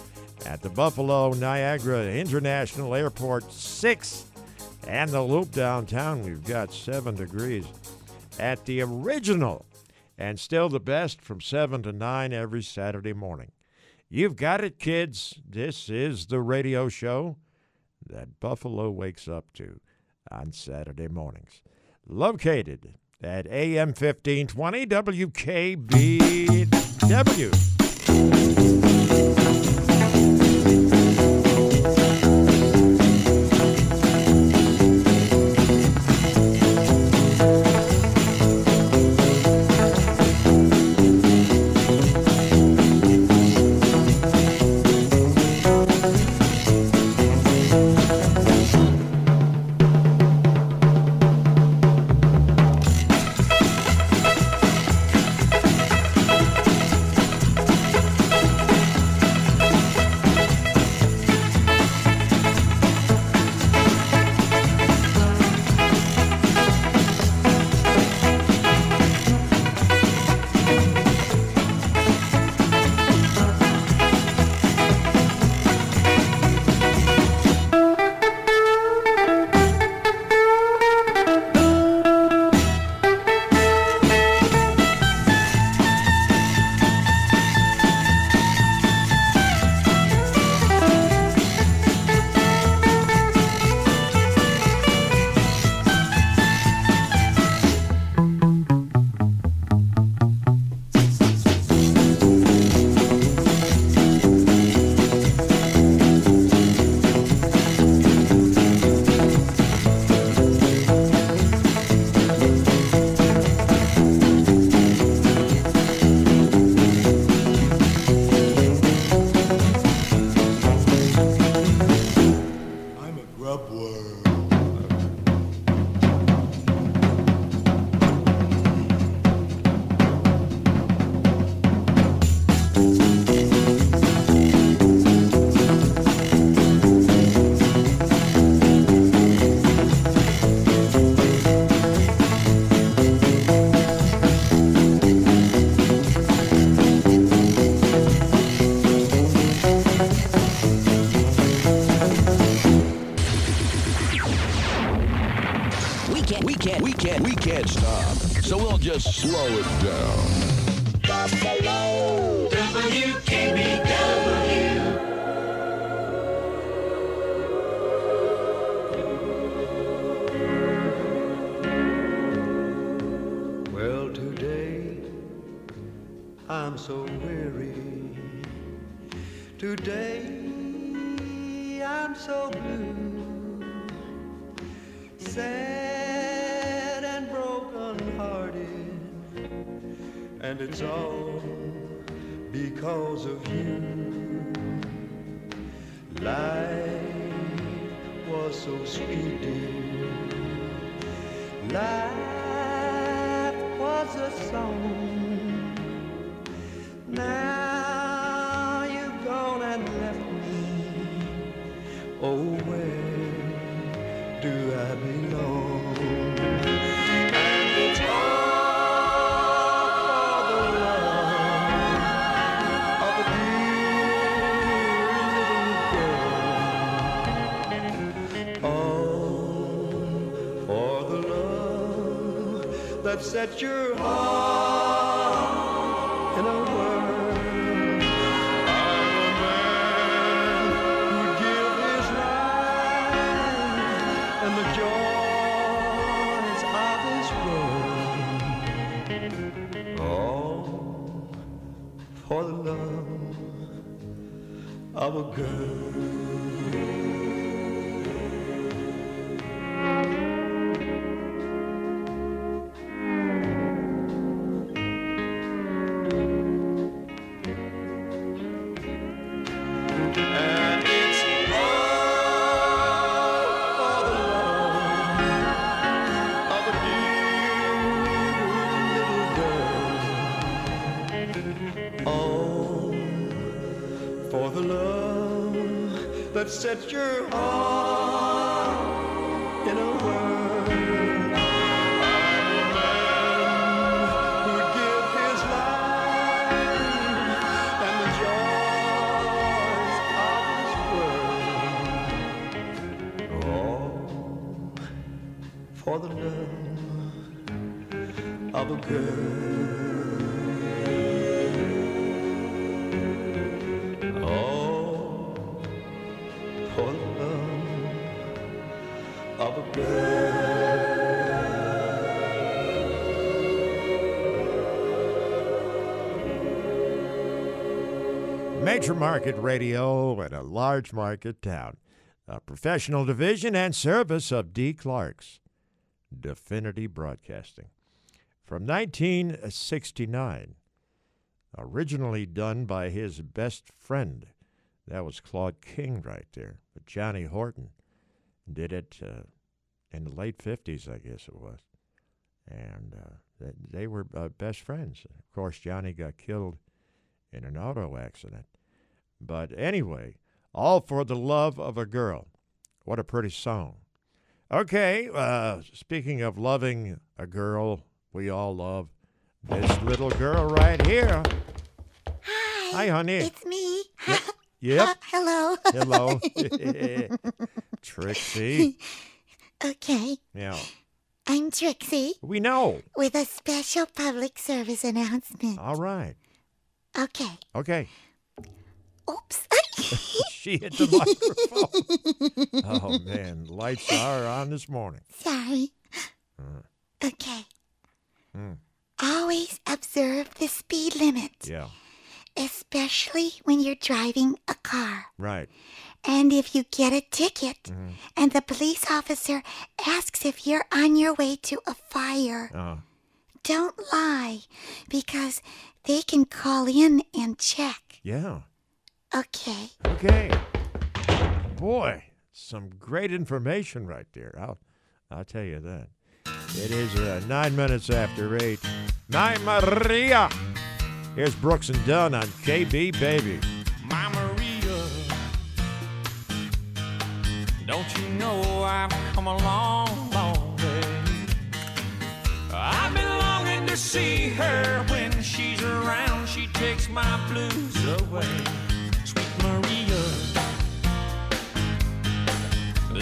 At the Buffalo Niagara International Airport, 6. And the Loop downtown, we've got 7 degrees. at the original and still the best from 7 to 9 every Saturday morning. You've got it, kids. This is the radio show that Buffalo wakes up to on Saturday mornings. Located at AM 1520 WKBW. Can't, stop. So we'll just slow it down. Buffalo. Well, today I'm so weary. Today I'm so blue, sad and it's all because of you. Life was so sweet, dear. Life was a song. Now you've gone and left me. Oh, where do I belong? That set your heart in a whirl. I'm a man who'd give his life and the joys of this world. All for the love of a girl. Set your heart Market radio in a large market town. A professional division and service of D. Clark's Definity Broadcasting. From 1969, originally done by his best friend. That was Claude King right there. But Johnny Horton did it uh, in the late 50s, I guess it was. And uh, they were uh, best friends. Of course, Johnny got killed in an auto accident. But anyway, all for the love of a girl. What a pretty song. Okay, uh, speaking of loving a girl, we all love this little girl right here. Hi. Hi, honey. It's me. Yep. *laughs* Uh, *laughs* hello. Hello. *laughs* Trixie. okay. Yeah. I'm Trixie We know. with a special public service announcement. All right. Okay. Okay. Oops. *laughs* she hit the microphone. oh, man. Lights are on this morning. Sorry. Uh, Okay. mm, Always observe the speed limit, yeah. especially when you're driving a car. Right. And if you get a ticket Mhm. and the police officer asks if you're on your way to a fire, Uh, don't lie because they can call in and check. yeah. Okay. Okay. Boy, some great information right there. I'll, I'll tell you that. It is uh, nine minutes after eight. Nine Maria. Here's Brooks and Dunn on KB Baby. My Maria, don't you know I've come a long, long way? I've been longing to see her when she's around. She takes my blues away.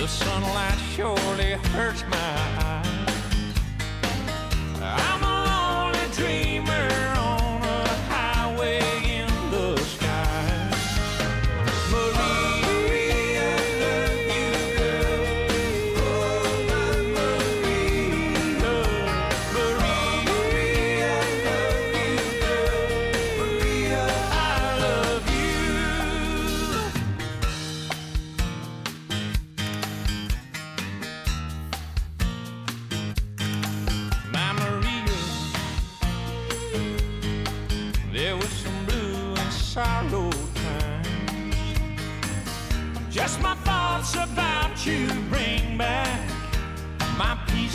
The sunlight surely hurts my eyes.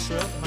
My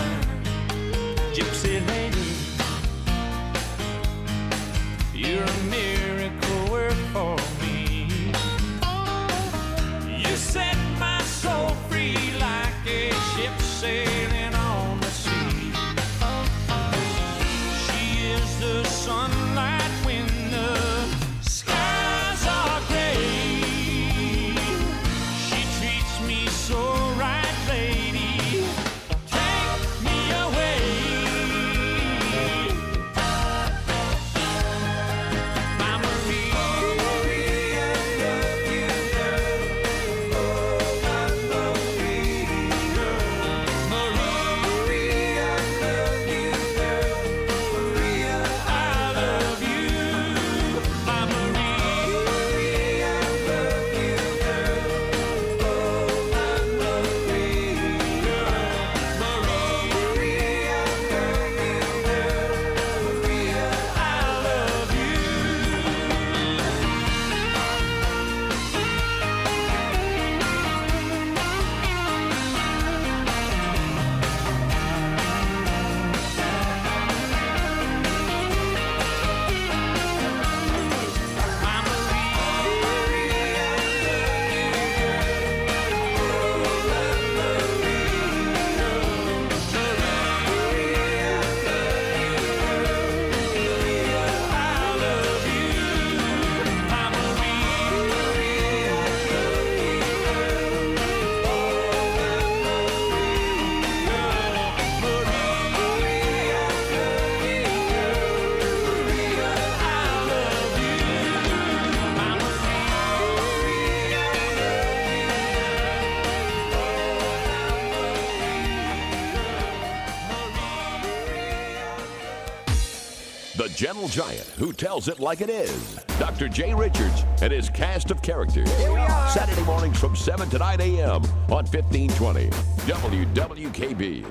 the gentle giant who tells it like it is, Dr. Jay Richards and his cast of characters. Saturday mornings from 7 to 9 a.m. on 1520 WWKB.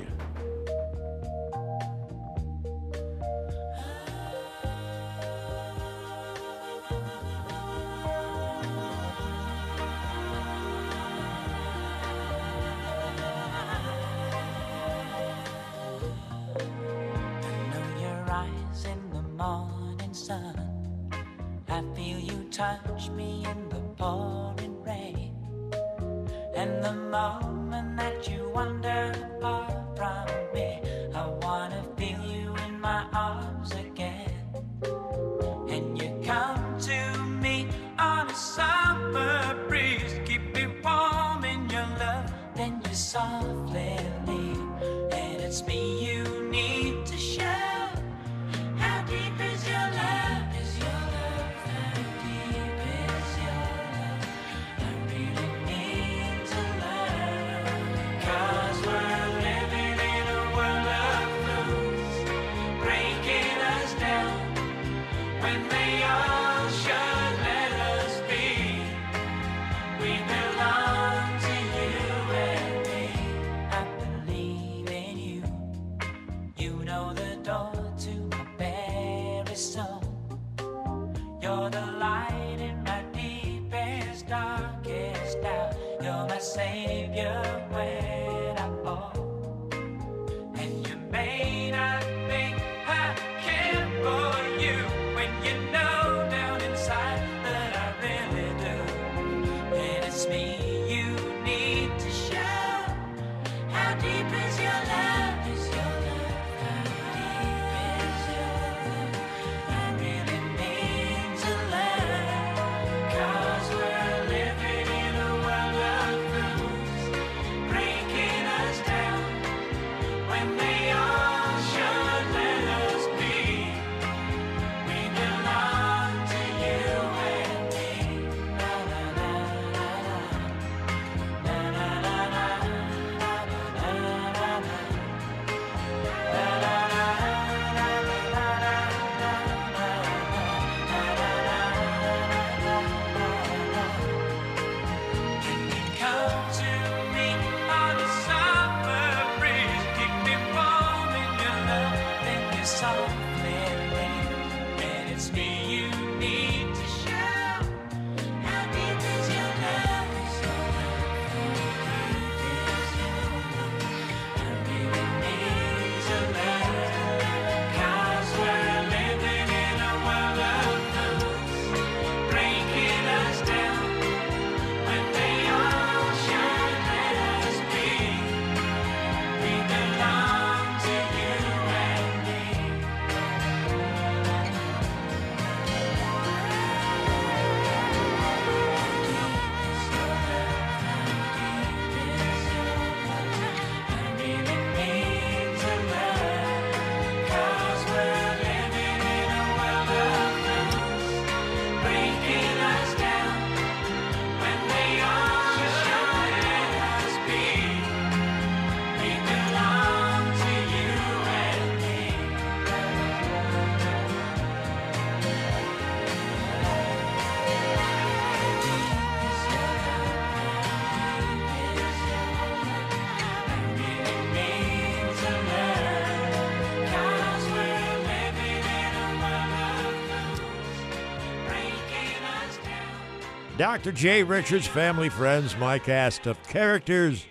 Dr. J. Richards, family, friends, my cast of characters,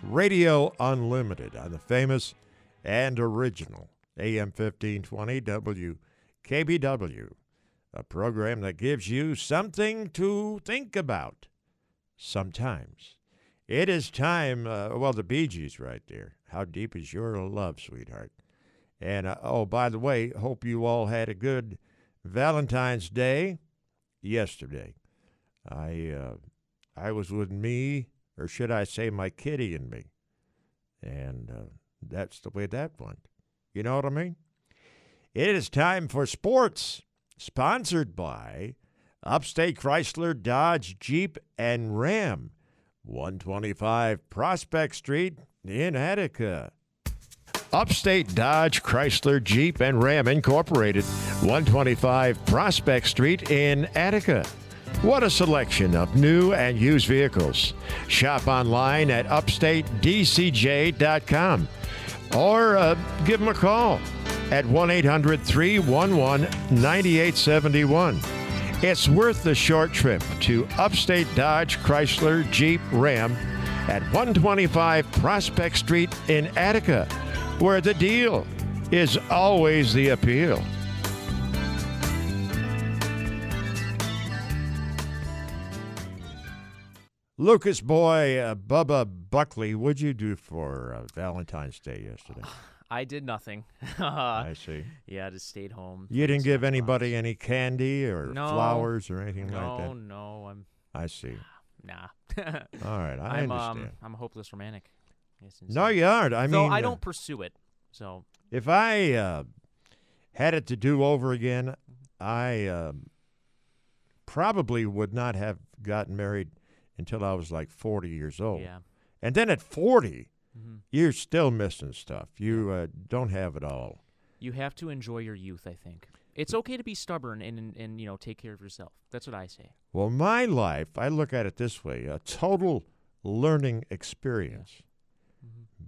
Radio Unlimited on the famous and original AM 1520 WKBW, a program that gives you something to think about sometimes. It is time, uh, well, the Bee Gees right there. How deep is your love, sweetheart? And uh, oh, by the way, hope you all had a good Valentine's Day yesterday. I uh, I was with me, or should I say, my kitty and me, and uh, that's the way that went. You know what I mean? It is time for sports, sponsored by Upstate Chrysler, Dodge, Jeep, and Ram, 125 Prospect Street in Attica. Upstate Dodge, Chrysler, Jeep, and Ram Incorporated, 125 Prospect Street in Attica. What a selection of new and used vehicles. Shop online at upstatedcj.com or uh, give them a call at 1 800 311 9871. It's worth the short trip to Upstate Dodge, Chrysler, Jeep, Ram at 125 Prospect Street in Attica, where the deal is always the appeal. Lucas boy, uh, Bubba Buckley, what'd you do for uh, Valentine's Day yesterday? *sighs* I did nothing. I *laughs* see. Yeah, I just stayed home. You didn't give anybody any candy or No. flowers or anything no, like that. No, I'm. I see. *sighs* Nah. All right, I *laughs* I'm, understand. Um, I'm a hopeless romantic. Yes, No, you aren't. I Though mean, I uh, don't pursue it. So If I uh, had it to do over again, I um probably would not have gotten married until I was like 40 years old. Yeah. And then at 40, Mhm. you're still missing stuff. You uh, don't have it all. you have to enjoy your youth. I think it's okay to be stubborn and, and and you know take care of yourself. That's what I say. Well, my life, I look at it this way a total learning experience.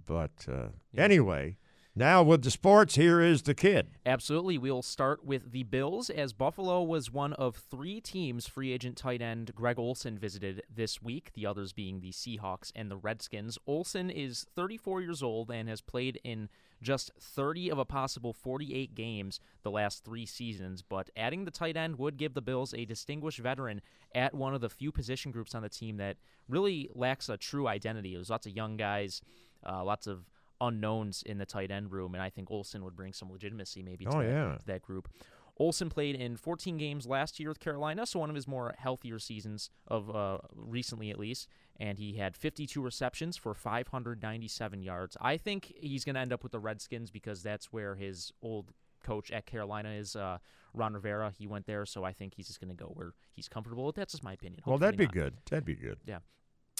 But uh, anyway, now with the sports, here is the kid. Absolutely. We'll start with the Bills, as Buffalo was one of three teams free agent tight end Greg Olsen visited this week, the others being the Seahawks and the Redskins. Olsen is 34 years old and has played in just 30 of a possible 48 games the last three seasons, but adding the tight end would give the Bills a distinguished veteran at one of the few position groups on the team that really lacks a true identity. There's lots of young guys, uh, lots of unknowns in the tight end room, and I think Olsen would bring some legitimacy maybe to, Oh, that, yeah. to that group. Olsen played in 14 games last year with Carolina, so one of his more healthier seasons of uh, recently at least, and he had 52 receptions for 597 yards. I think he's going to end up with the Redskins because that's where his old coach at Carolina is, uh, Ron Rivera. He went there, so I think he's just going to go where he's comfortable. That's just my opinion. Well, that'd be not. good. That'd be good. Yeah.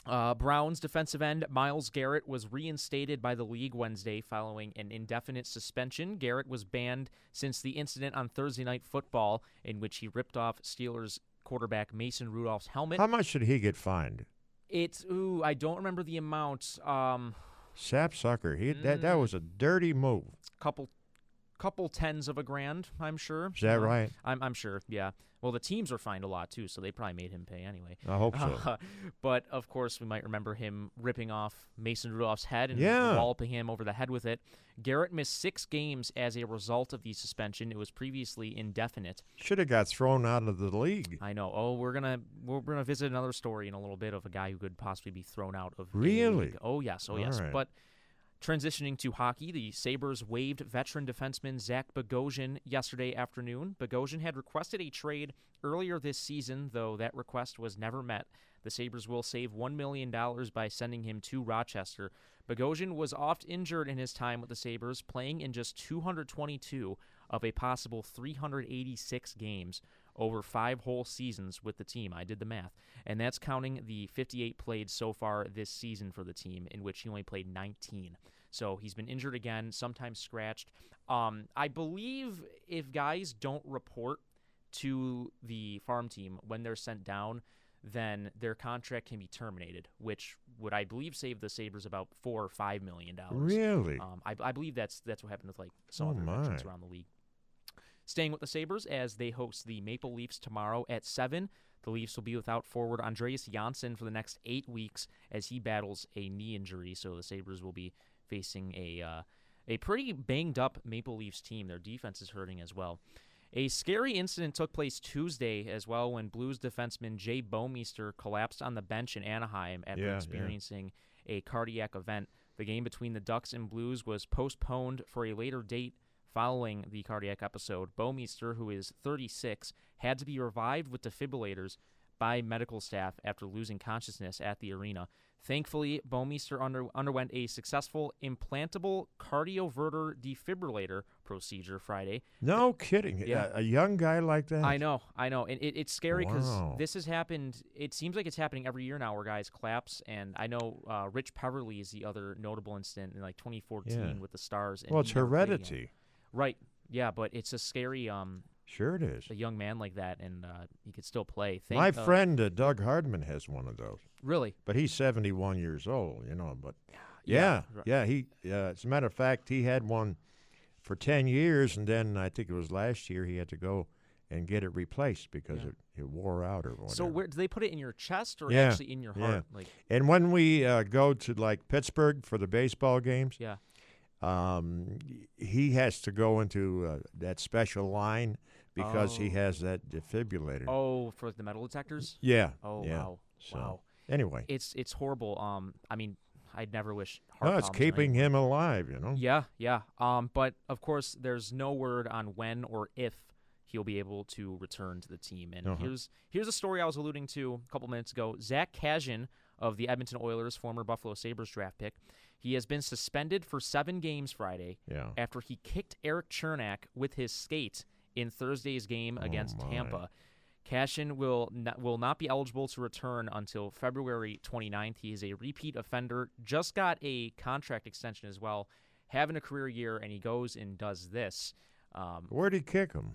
Uh, Browns defensive end Myles Garrett was reinstated by the league Wednesday following an indefinite suspension. Garrett was banned since the incident on Thursday Night Football, in which he ripped off Steelers quarterback Mason Rudolph's helmet. How much should he get fined? It's ooh, I don't remember the amount. Um, Sapsucker. He that that Mm. was a dirty move. couple, couple tens of a grand, I'm sure. Is that right? I'm, I'm sure. Yeah. Well, the teams were fined a lot too, so they probably made him pay anyway. I hope so. Uh, *laughs* but of course, we might remember him ripping off Mason Rudolph's head and Yeah. walloping him over the head with it. Garrett missed six games as a result of the suspension. It was previously indefinite. Should have got thrown out of the league. I know. Oh, we're gonna we're gonna visit another story in a little bit of a guy who could possibly be thrown out of. Really? league. Oh yes. Oh yes. right. But transitioning to hockey, the Sabres waived veteran defenseman Zach Bogosian yesterday afternoon. Bogosian had requested a trade earlier this season, though that request was never met. The Sabres will save $1 million by sending him to Rochester. Bogosian was oft injured in his time with the Sabres, playing in just 222 of a possible 386 games over five whole seasons with the team. I did the math. And that's counting the 58 played so far this season for the team, in which he only played 19. So he's been injured again, sometimes scratched. Um, I believe if guys don't report to the farm team when they're sent down, then their contract can be terminated, which would I believe save the Sabres about four or five million dollars. Really? Um, I, I believe that's that's what happened with like some Oh, other my. around the league. Staying with the Sabres as they host the Maple Leafs tomorrow at 7. The Leafs will be without forward Andreas Johnsson for the next eight weeks as he battles a knee injury. So the Sabres will be facing a uh, a pretty banged up Maple Leafs team. Their defense is hurting as well. A scary incident took place Tuesday as well when Blues defenseman Jay Bouwmeester collapsed on the bench in Anaheim after Yeah, yeah. experiencing a cardiac event. The game between the Ducks and Blues was postponed for a later date following the cardiac episode. Bouwmeester, who is 36, had to be revived with defibrillators by medical staff after losing consciousness at the arena. Thankfully, Bouwmeester under, underwent a successful implantable cardioverter defibrillator procedure Friday. No kidding. Yeah. A, a young guy like that. I know, I know, and it, it's scary because Wow. this has happened. It seems like it's happening every year now, where guys collapse. And I know uh, Rich Peverley is the other notable incident in like 2014 Yeah. with the Stars. And Well, it's heredity. Right? Yeah, but it's a scary. Um, Sure it is. A young man like that, and uh, he could still play. Thank, My uh, friend uh, Doug Hardman has one of those. Really? But he's 71 years old, you know. But Yeah, yeah, yeah, he. Uh, as a matter of fact, he had one for 10 years, and then I think it was last year he had to go and get it replaced because Yeah. it, it wore out or whatever. So where do they put it in your chest or yeah, actually in your yeah. heart? Like, and when we uh, go to like Pittsburgh for the baseball games, yeah. Um, he has to go into uh, that special line because he Oh. has that defibrillator. Oh, for the metal detectors? Yeah, Oh yeah. wow. So, wow. anyway. it's it's horrible. Um, I mean, I'd never wish. Heart No, it's keeping him alive, you know. Yeah, yeah. Um, but of course, there's no word on when or if he'll be able to return to the team. And Uh-huh. here's here's a story I was alluding to a couple minutes ago. Zack Kassian of the Edmonton Oilers, former Buffalo Sabres draft pick, he has been suspended for seven games Friday Yeah. after he kicked Erik Cernak with his skate in Thursday's game against Oh, my. Tampa. Kassian will not, will not be eligible to return until February 29th. He is a repeat offender. Just got a contract extension as well, having a career year, and he goes and does this um, Where'd he kick him?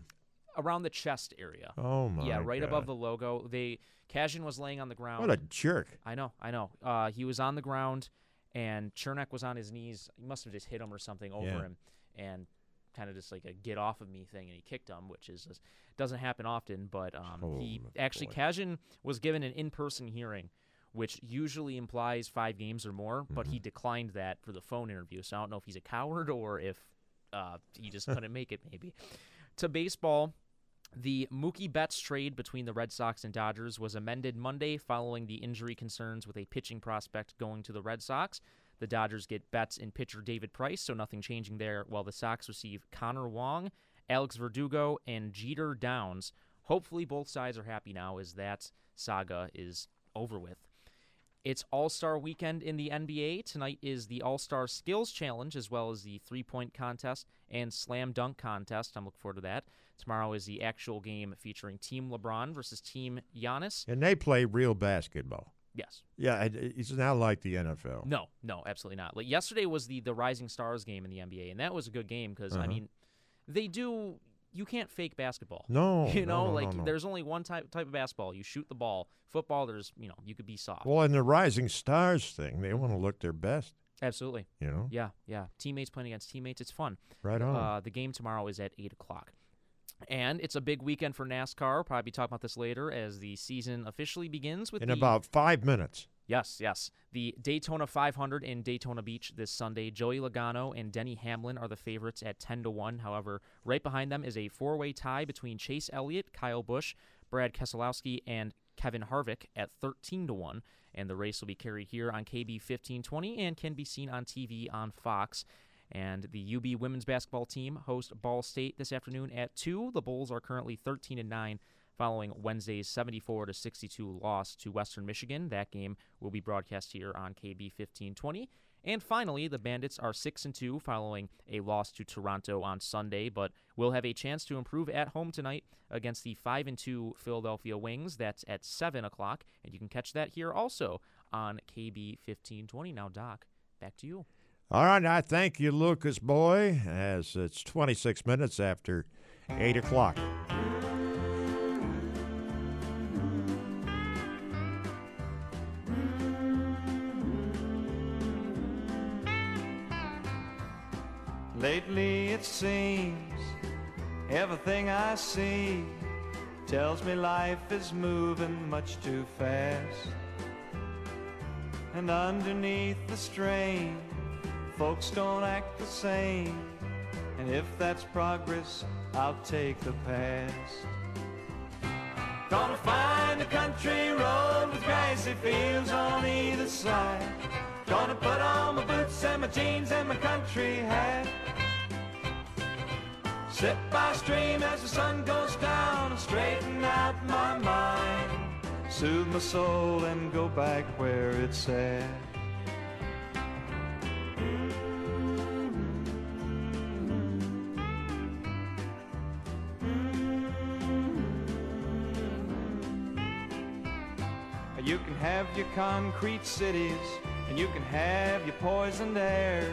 around the chest area. Oh, my Yeah, right above the logo. They Kassian was laying on the ground. What a jerk. I know, I know. Uh, he was on the ground, and Cernak was on his knees. He must have just hit him or something over Yeah. him, and kind of just like a get off of me thing, and he kicked him, which is just, doesn't happen often. But um, he Oh, actually, Kassian was given an in-person hearing, which usually implies five games or more, but Mm-hmm. he declined that for the phone interview. So I don't know if he's a coward or if uh, he just couldn't make it. Maybe to baseball. The Mookie Betts trade between the Red Sox and Dodgers was amended Monday following the injury concerns with a pitching prospect going to the Red Sox. The Dodgers get Betts and pitcher David Price, so nothing changing there, while the Sox receive Connor Wong, Alex Verdugo, and Jeter Downs. Hopefully, both sides are happy now as that saga is over with. It's All Star Weekend in the NBA. Tonight is the All Star Skills Challenge, as well as the three point contest and slam dunk contest. I'm looking forward to that. Tomorrow is the actual game featuring Team LeBron versus Team Giannis. And they play real basketball. Yes. Yeah, it, it's not like the NFL. No, no, absolutely not. Like yesterday was the the Rising Stars game in the NBA, and that was a good game because I Uh-huh. mean, they do. You can't fake basketball. No, *laughs* you know, no, like no, no. there's only one type type of basketball. You shoot the ball. Football, there's you know, you could be soft. Well, in the Rising Stars thing, they want to look their best. Absolutely. You know? Yeah, yeah. Teammates playing against teammates. It's fun. Right on. Uh, the game tomorrow is at 8 o'clock. And it's a big weekend for NASCAR. We'll probably be talking about this later as the season officially begins with In the, about five minutes. Yes, yes. The Daytona 500 in Daytona Beach this Sunday. Joey Logano and Denny Hamlin are the favorites at 10 to 1. However, right behind them is a four way tie between Chase Elliott, Kyle Busch, Brad Keselowski, and Kevin Harvick at 13 to 1. And the race will be carried here on KB 1520 and can be seen on TV on Fox. And the UB women's basketball team host Ball State this afternoon at 2. The Bulls are currently 13 and 9 following Wednesday's 74 to 62 loss to Western Michigan. That game will be broadcast here on KB 1520. And finally, the Bandits are 6 and 2 following a loss to Toronto on Sunday, but will have a chance to improve at home tonight against the 5 and 2 Philadelphia Wings. That's at 7 o'clock, and you can catch that here also on KB 1520. Now, Doc, back to you. All right, I thank you, Lucas Boy, as it's 26 minutes after 8 o'clock. It seems everything I see tells me life is moving much too fast. And underneath the strain, folks don't act the same. And if that's progress, I'll take the past. Gonna find a country road with grassy fields on either side. Gonna put on my boots and my jeans and my country hat. Sit by stream as the sun goes down and straighten out my mind. soothe my soul and go back where it's at. You can have your concrete cities, and you can have your poisoned air.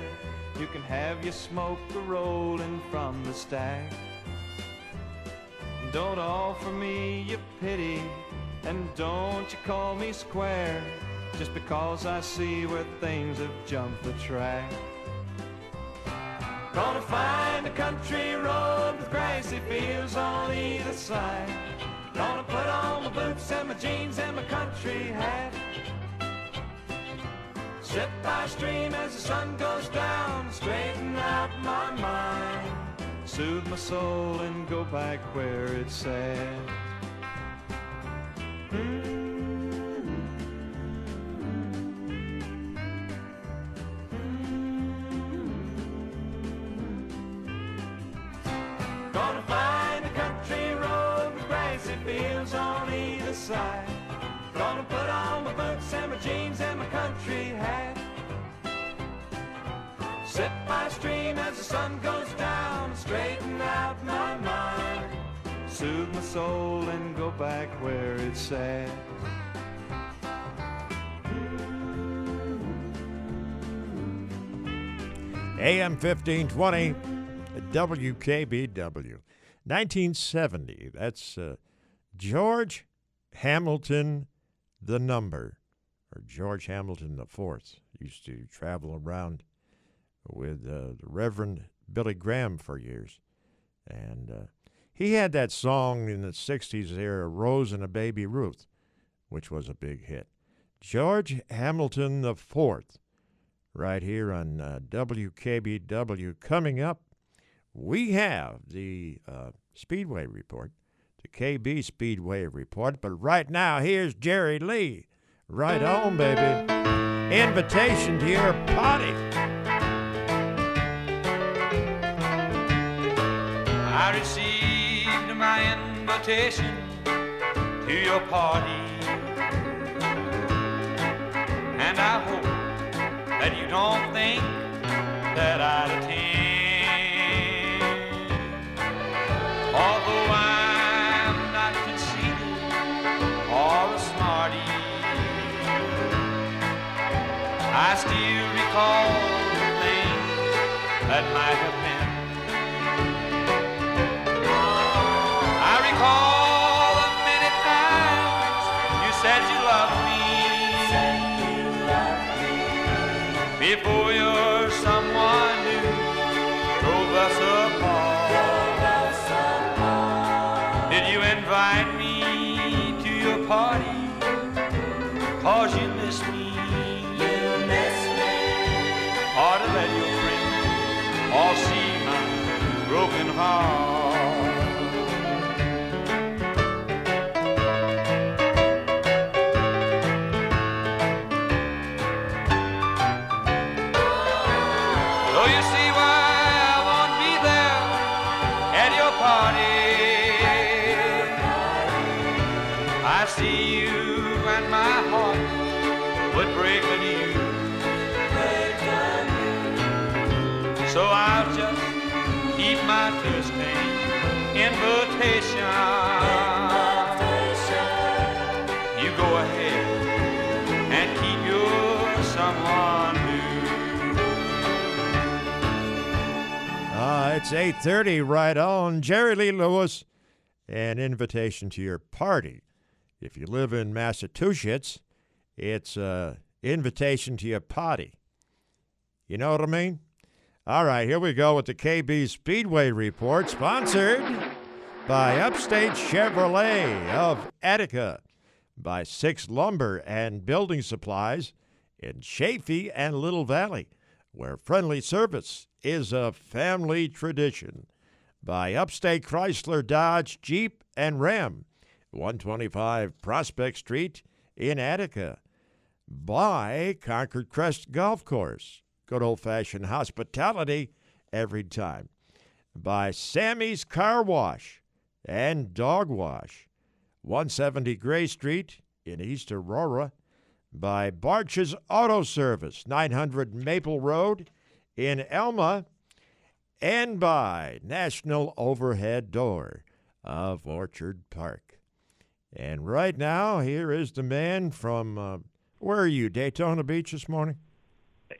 You can have your smoke a rolling from the stack. Don't offer me your pity, and don't you call me square, just because I see where things have jumped the track. Gonna find a country road with grassy fields on either side. Gonna put on my boots and my jeans and my country hat. Sit by stream as the sun goes down, straighten out my mind, soothe my soul and go back where it's at. Gonna boots and my jeans and my country hat. Sit by a stream as the sun goes down, straighten out my mind, soothe my soul and go back where it's at. AM 1520, WKBW. 1970, that's uh, George Hamilton the number, or George Hamilton IV used to travel around with uh, the Reverend Billy Graham for years. And uh, he had that song in the 60s there, Rose and a Baby Ruth, which was a big hit. George Hamilton IV, right here on uh, WKBW. Coming up, we have the uh, Speedway Report, the KB Speedway Report. But right now, here's Jerry Lee. Right on, baby. Invitation to your party. I received my invitation to your party, and I hope that you don't think that I'd attend. Although I'm I still recall the things that might have been. I recall the many times you said you loved me. Before your heart. Invitation. You go ahead and keep your someone new. Uh, it's 8.30 right on. Jerry Lee Lewis, an invitation to your party. If you live in Massachusetts, it's an invitation to your party. You know what I mean? All right, here we go with the KB Speedway Report, sponsored by Upstate Chevrolet of Attica, by Six Lumber and Building Supplies in Chaffee and Little Valley, where friendly service is a family tradition, by Upstate Chrysler Dodge Jeep and Ram, 125 Prospect Street in Attica, by Concord Crest Golf Course, good old fashioned hospitality every time, by Sammy's Car Wash and Dog Wash, 170 Gray Street in East Aurora by Barch's Auto Service, 900 Maple Road in Elma, and by National Overhead Door of Orchard Park. And right now, here is the man from, uh, where are you, Daytona Beach this morning?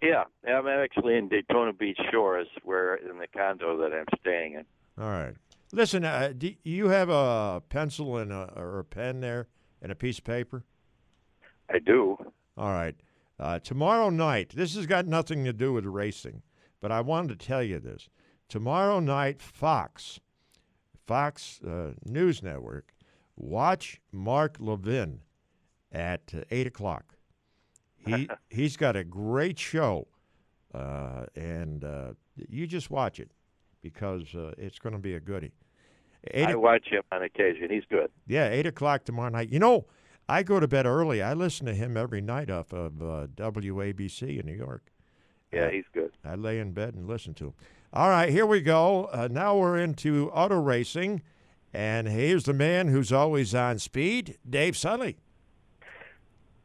Yeah, I'm actually in Daytona Beach Shores, where in the condo that I'm staying in. All right. Listen, uh, do you have a pencil and a, or a pen there and a piece of paper? I do. All right. Uh, tomorrow night, this has got nothing to do with racing, but I wanted to tell you this. Tomorrow night, Fox, Fox uh, News Network, watch Mark Levin at uh, 8 o'clock. He, *laughs* he's got a great show, uh, and uh, you just watch it because uh, it's going to be a goodie. I watch him on occasion. He's good. Yeah, eight o'clock tomorrow night. You know, I go to bed early. I listen to him every night off of uh, WABC in New York. Yeah, he's good. I lay in bed and listen to him. All right, here we go. Uh, now we're into auto racing, and here's the man who's always on speed, Dave Sully.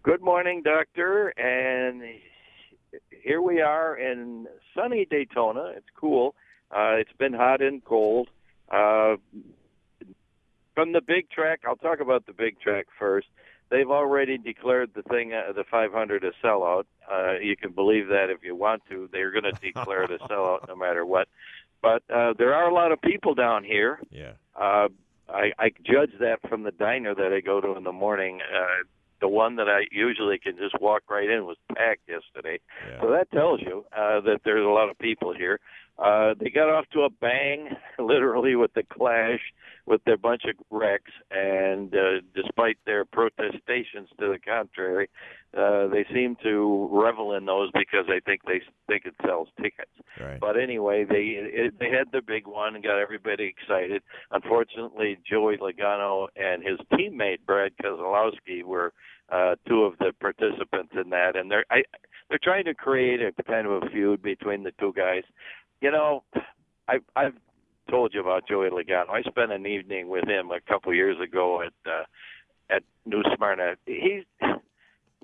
Good morning, Doctor. And here we are in sunny Daytona. It's cool. Uh, it's been hot and cold. Uh, from the big track, I'll talk about the big track first. They've already declared the thing, uh, the 500, a sellout. Uh, you can believe that if you want to. They're going *laughs* to declare it a sellout no matter what. But uh, there are a lot of people down here. Yeah. Uh, I, I judge that from the diner that I go to in the morning. Uh, the one that I usually can just walk right in was packed yesterday. Yeah. So that tells you uh, that there's a lot of people here. Uh, they got off to a bang, *laughs* literally with the clash, with their bunch of wrecks, and uh, despite their protestations to the contrary, uh, they seem to revel in those because they think they think it sells tickets. Right. But anyway, they it, they had the big one and got everybody excited. Unfortunately, Joey Logano and his teammate Brad Keselowski were uh, two of the participants in that, and they're I, they're trying to create a kind of a feud between the two guys. You know, I, I've told you about Joey Logano. I spent an evening with him a couple years ago at uh, at New Smyrna. He's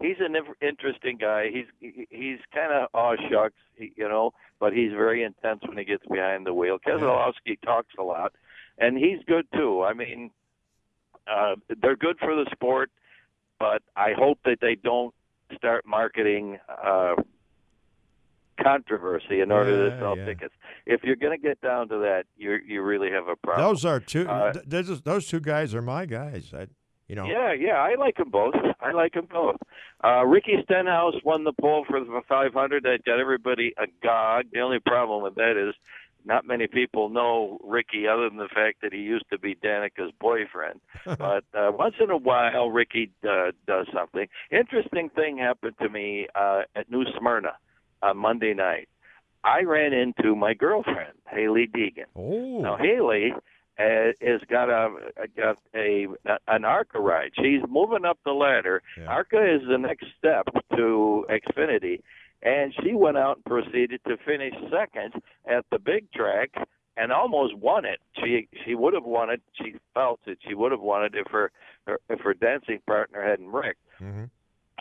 he's an interesting guy. He's he's kind of aw shucks, you know, but he's very intense when he gets behind the wheel. Keselowski talks a lot, and he's good too. I mean, uh, they're good for the sport, but I hope that they don't start marketing uh, controversy in order Yeah, to sell yeah. tickets. If you're going to get down to that, you you really have a problem. Those are two. Uh, th- those, those two guys are my guys. I, you know. Yeah, yeah, I like them both. I like them both. Uh, Ricky Stenhouse won the pole for the 500. That got everybody agog. The only problem with that is not many people know Ricky other than the fact that he used to be Danica's boyfriend. *laughs* but uh, once in a while, Ricky uh, does something. Interesting thing happened to me uh, at New Smyrna on Monday night. I ran into my girlfriend, Hailie Deegan. Oh. Now Hailie uh, has got a got a an ARCA ride. She's moving up the ladder. ARCA is the next step to Xfinity, and she went out and proceeded to finish second at the big track and almost won it. She she would have won it. She felt that she would have won it if her, her if her dancing partner hadn't wrecked. Mm-hmm.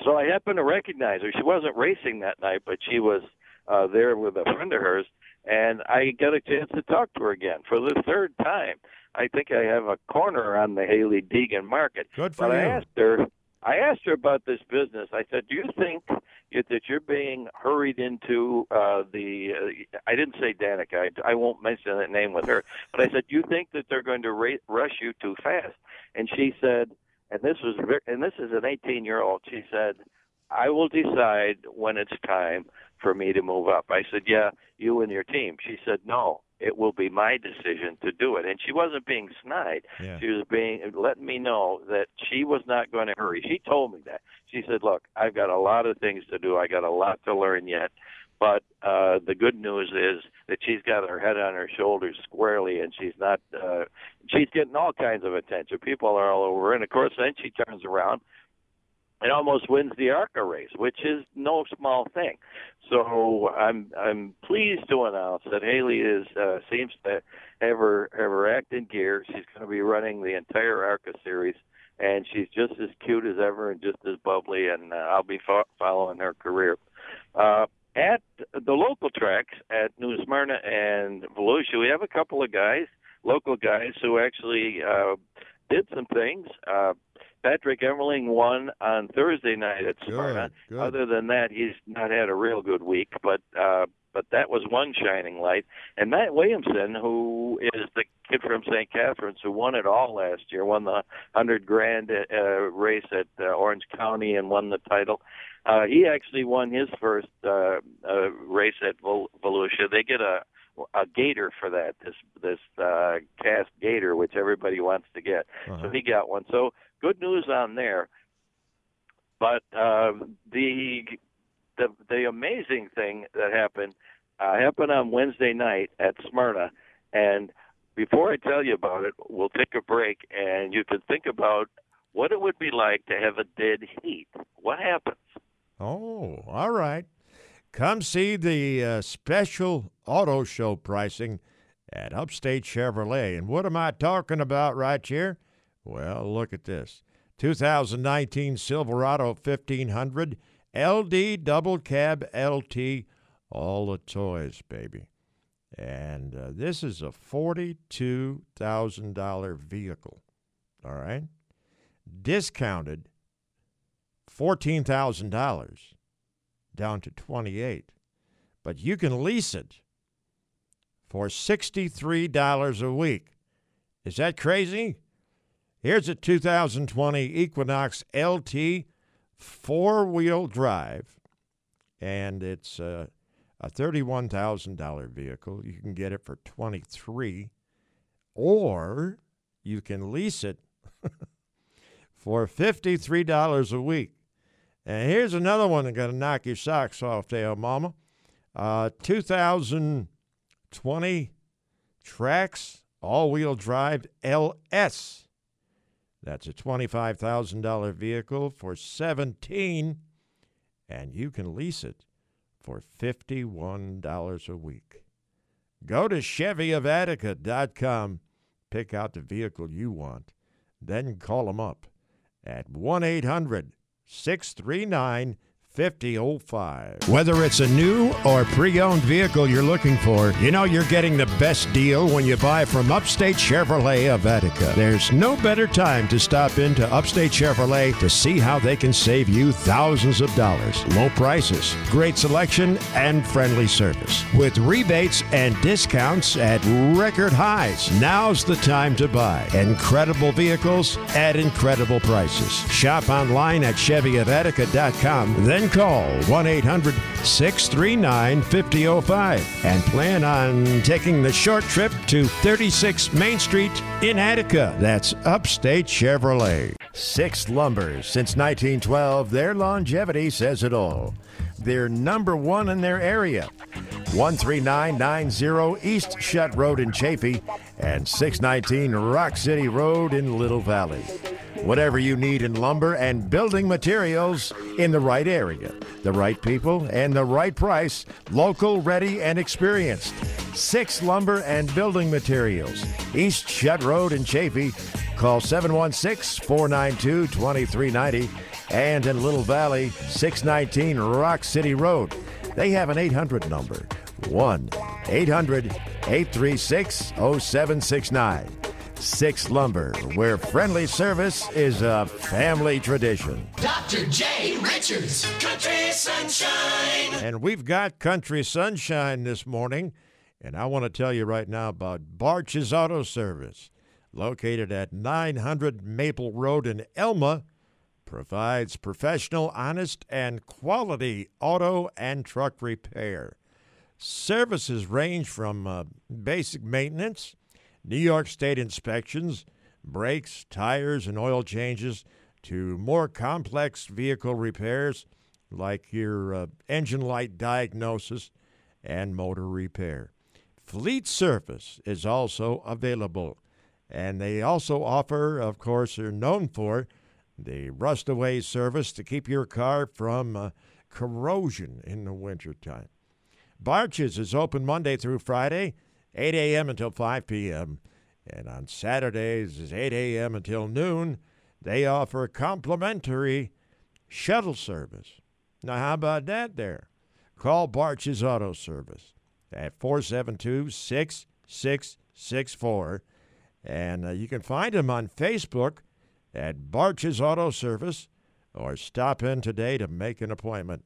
So I happened to recognize her. She wasn't racing that night, but she was uh, there with a friend of hers, and I got a chance to talk to her again for the third time. I think I have a corner on the Hailie Deegan market. Good for but I asked her. I asked her about this business. I said, "Do you think that you're being hurried into uh, the?" Uh, I didn't say Danica. I, I won't mention that name with her. But I said, "Do you think that they're going to ra- rush you too fast?" And she said, and this was ver- and this is an 18 year old. She said, "I will decide when it's time for me to move up." I said, "Yeah, you and your team." She said, "No, it will be my decision to do it." And she wasn't being snide. Yeah. She was being letting me know that she was not going to hurry. She told me that. She said, "Look, I've got a lot of things to do. I got a lot to learn yet." But uh, the good news is that she's got her head on her shoulders squarely, and she's not. Uh, she's getting all kinds of attention. People are all over, and of course, then she turns around and almost wins the ARCA race, which is no small thing. So I'm I'm pleased to announce that Hailie is uh, seems to have her have her act in gear. She's going to be running the entire ARCA series and she's just as cute as ever and just as bubbly. And uh, I'll be fo- following her career. Uh, at the local tracks at New Smyrna and Volusia, we have a couple of guys, local guys, who actually uh, did some things. Uh, Patrick Emerling won on Thursday night at Smyrna. good. Other than that, he's not had a real good week, but uh, but that was one shining light. And Mat Williamson, who is the kid from St. Catharines who won it all last year, won the hundred grand uh, race at uh, Orange County and won the title. Uh, he actually won his first uh, uh, race at Vol- Volusia. They get a a gator for that this this uh, cast gator, which everybody wants to get. So he got one. So good news on there. But um, the the the amazing thing that happened uh, happened on Wednesday night at Smyrna, and before I tell you about it, we'll take a break, and you can think about what it would be like to have a dead heat. What happens? Oh, all right. Come see the uh, special auto show pricing at Upstate Chevrolet. And what am I talking about right here? Well, look at this 2019 Silverado 1500 LD Double Cab LT, all the toys, baby. And uh, this is a $42,000 vehicle, all right? Discounted $14,000 down to 28 but you can lease it for $63 a week. Is that crazy? Here's a 2020 Equinox LT four-wheel drive and it's uh, a $31,000 vehicle. You can get it for 23 or you can lease it *laughs* for $53 a week. And here's another one that's going to knock your socks off there, Mama. Uh, 2020 Trax all wheel drive LS. That's a $25,000 vehicle for 17 and you can lease it for $51 a week. Go to ChevyOfAttica.com, pick out the vehicle you want, then call them up at 1 800 639 5005. Whether it's a new or pre owned vehicle you're looking for, you know you're getting the best deal when you buy from Upstate Chevrolet of Attica. There's no better time to stop into Upstate Chevrolet to see how they can save you thousands of dollars. Low prices, great selection, and friendly service. With rebates and discounts at record highs, now's the time to buy. Incredible vehicles at incredible prices. Shop online at ChevyOfAttica.com, then call 1 800 639 5005 and plan on taking the short trip to 36 Main Street in Attica. That's Upstate Chevrolet. Six Lumber. Since 1912, their longevity says it all. They're number one in their area. 13990 East Shutt Road in Chaffee and 619 Rock City Road in Little Valley. Whatever you need in lumber and building materials in the right area, the right people, and the right price, local, ready, and experienced. Six Lumber and Building Materials, East Shutt Road in Chaffee. Call 716 492 2390 and in Little Valley, 619 Rock City Road. They have an 800 number 1 800 836 0769. Six Lumber, where friendly service is a family tradition. Dr. J. Richards, Country Sunshine. And we've got Country Sunshine this morning. And I want to tell you right now about Barch's Auto Service, located at 900 Maple Road in Elma, provides professional, honest, and quality auto and truck repair. Services range from uh, basic maintenance, New York State inspections, brakes, tires, and oil changes, to more complex vehicle repairs like your uh, engine light diagnosis and motor repair. Fleet Service is also available, and they also offer, of course, are known for the rust away service to keep your car from uh, corrosion in the wintertime. Barches is open Monday through Friday, 8 a.m. until 5 p.m., and on Saturdays is 8 a.m. until noon, They offer complimentary shuttle service. Now, how about that there? Call Barch's Auto Service at 472 6664. And uh, you can find them on Facebook at Barch's Auto Service or stop in today to make an appointment.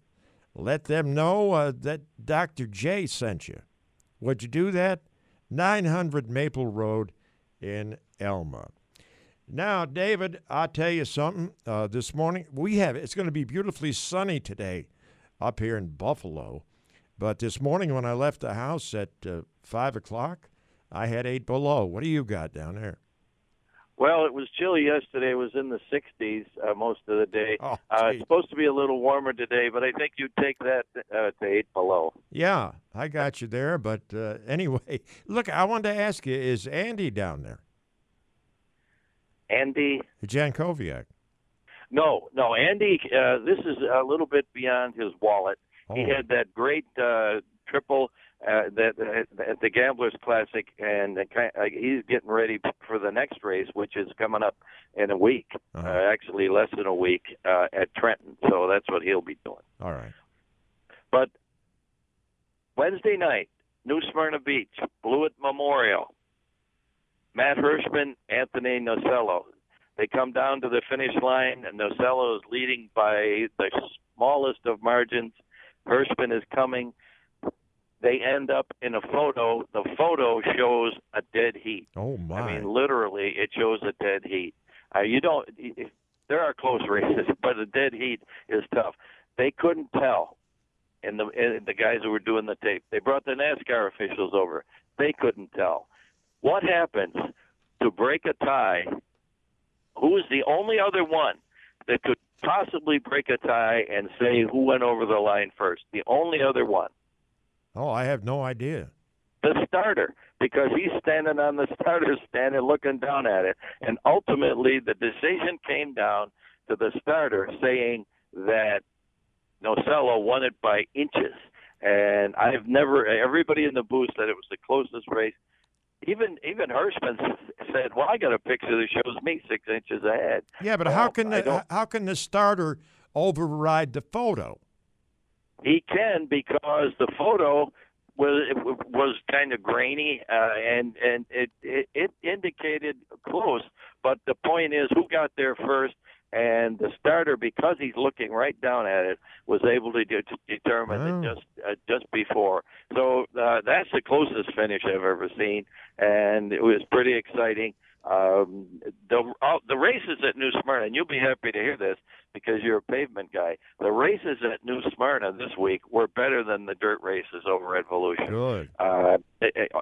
Let them know uh, that Dr. J sent you. Would you do that? 900 Maple Road in Elma. Now, David, I'll tell you something. Uh, this morning, we have it's going to be beautifully sunny today up here in Buffalo. But this morning, when I left the house at uh, 5 o'clock, I had 8 below. What do you got down there? Well, it was chilly yesterday. It was in the 60s uh, most of the day. Oh, uh, it's supposed to be a little warmer today, but I think you'd take that uh, to 8 below. Yeah, I got you there. But uh, *laughs* anyway, look, I wanted to ask you is Andy down there? Andy? Jankowiak. No, no, Andy. Uh, this is a little bit beyond his wallet. He Oh. had that great uh, triple uh, that at the Gamblers Classic, and the uh, he's getting ready for the next race, which is coming up in a week. uh actually, less than a week uh, at Trenton. So that's what he'll be doing. All right. But Wednesday night, New Smyrna Beach, Blewett Memorial, Matt Hirschman, Anthony Nocella. They come down to the finish line, and Nocella is leading by the smallest of margins. Hirschman is coming. They end up in a photo. The photo shows a dead heat. Oh my! I mean, literally, it shows a dead heat. Uh, you don't. There are close *laughs* races, but a dead heat is tough. They couldn't tell, and the and the guys who were doing the tape. They brought the NASCAR officials over. They couldn't tell. What happens to break a tie? Who is the only other one that could possibly break a tie and say who went over the line first? The only other one Oh, I have no idea. the starter because he's standing on the starter stand and looking down at it. And ultimately, the decision came down to the starter saying that Nocella won it by inches. And I've never, everybody in the booth said it was the closest race. Even even Hirschman said, "Well, I got a picture that shows me six inches ahead." Yeah, but Well, how can the how can the starter override the photo? He can because the photo was it was kind of grainy uh, and and it, it it indicated close. But the point is, who got there first? And the starter, because he's looking right down at it, was able to, de- to determine it just uh, just before. So uh, that's the closest finish I've ever seen, and it was pretty exciting. Um, the uh, the races at New Smyrna, and you'll be happy to hear this because you're a pavement guy. The races at New Smyrna this week were better than the dirt races over at Volusia. Good. Uh,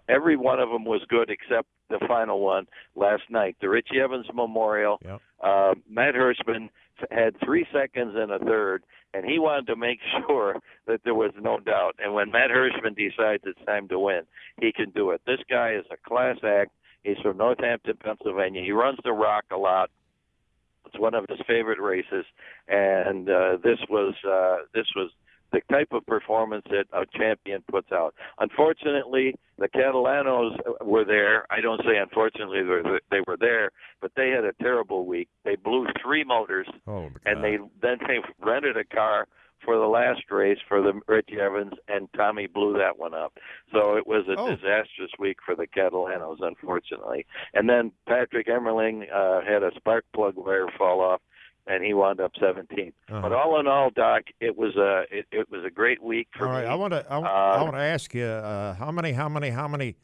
every one of them was good except the final one last night, the Richie Evans Memorial. Uh, Matt Hirschman had three seconds and a third, and he wanted to make *laughs* sure that there was no doubt. And when Matt Hirschman decides it's time to win, he can do it. This guy is a class act. He's from Northampton, Pennsylvania. He runs the rock a lot. It's one of his favorite races, and uh, this was uh, this was the type of performance that a champion puts out. Unfortunately, the Catalanos were there. I don't say unfortunately they were, they were there, but they had a terrible week. They blew three motors, oh, and they then they rented a car for the last race for the Richie Evans, and Tommy blew that one up. So it was a Oh. disastrous week for the Catalanos, unfortunately. And then Patrick Emerling uh, had a spark plug wire fall off, and he wound up 17th. Uh-huh. But all in all, Doc, it was a it, it was a great week for All right, me. I want to I, Uh, want to ask you uh, how many how many how many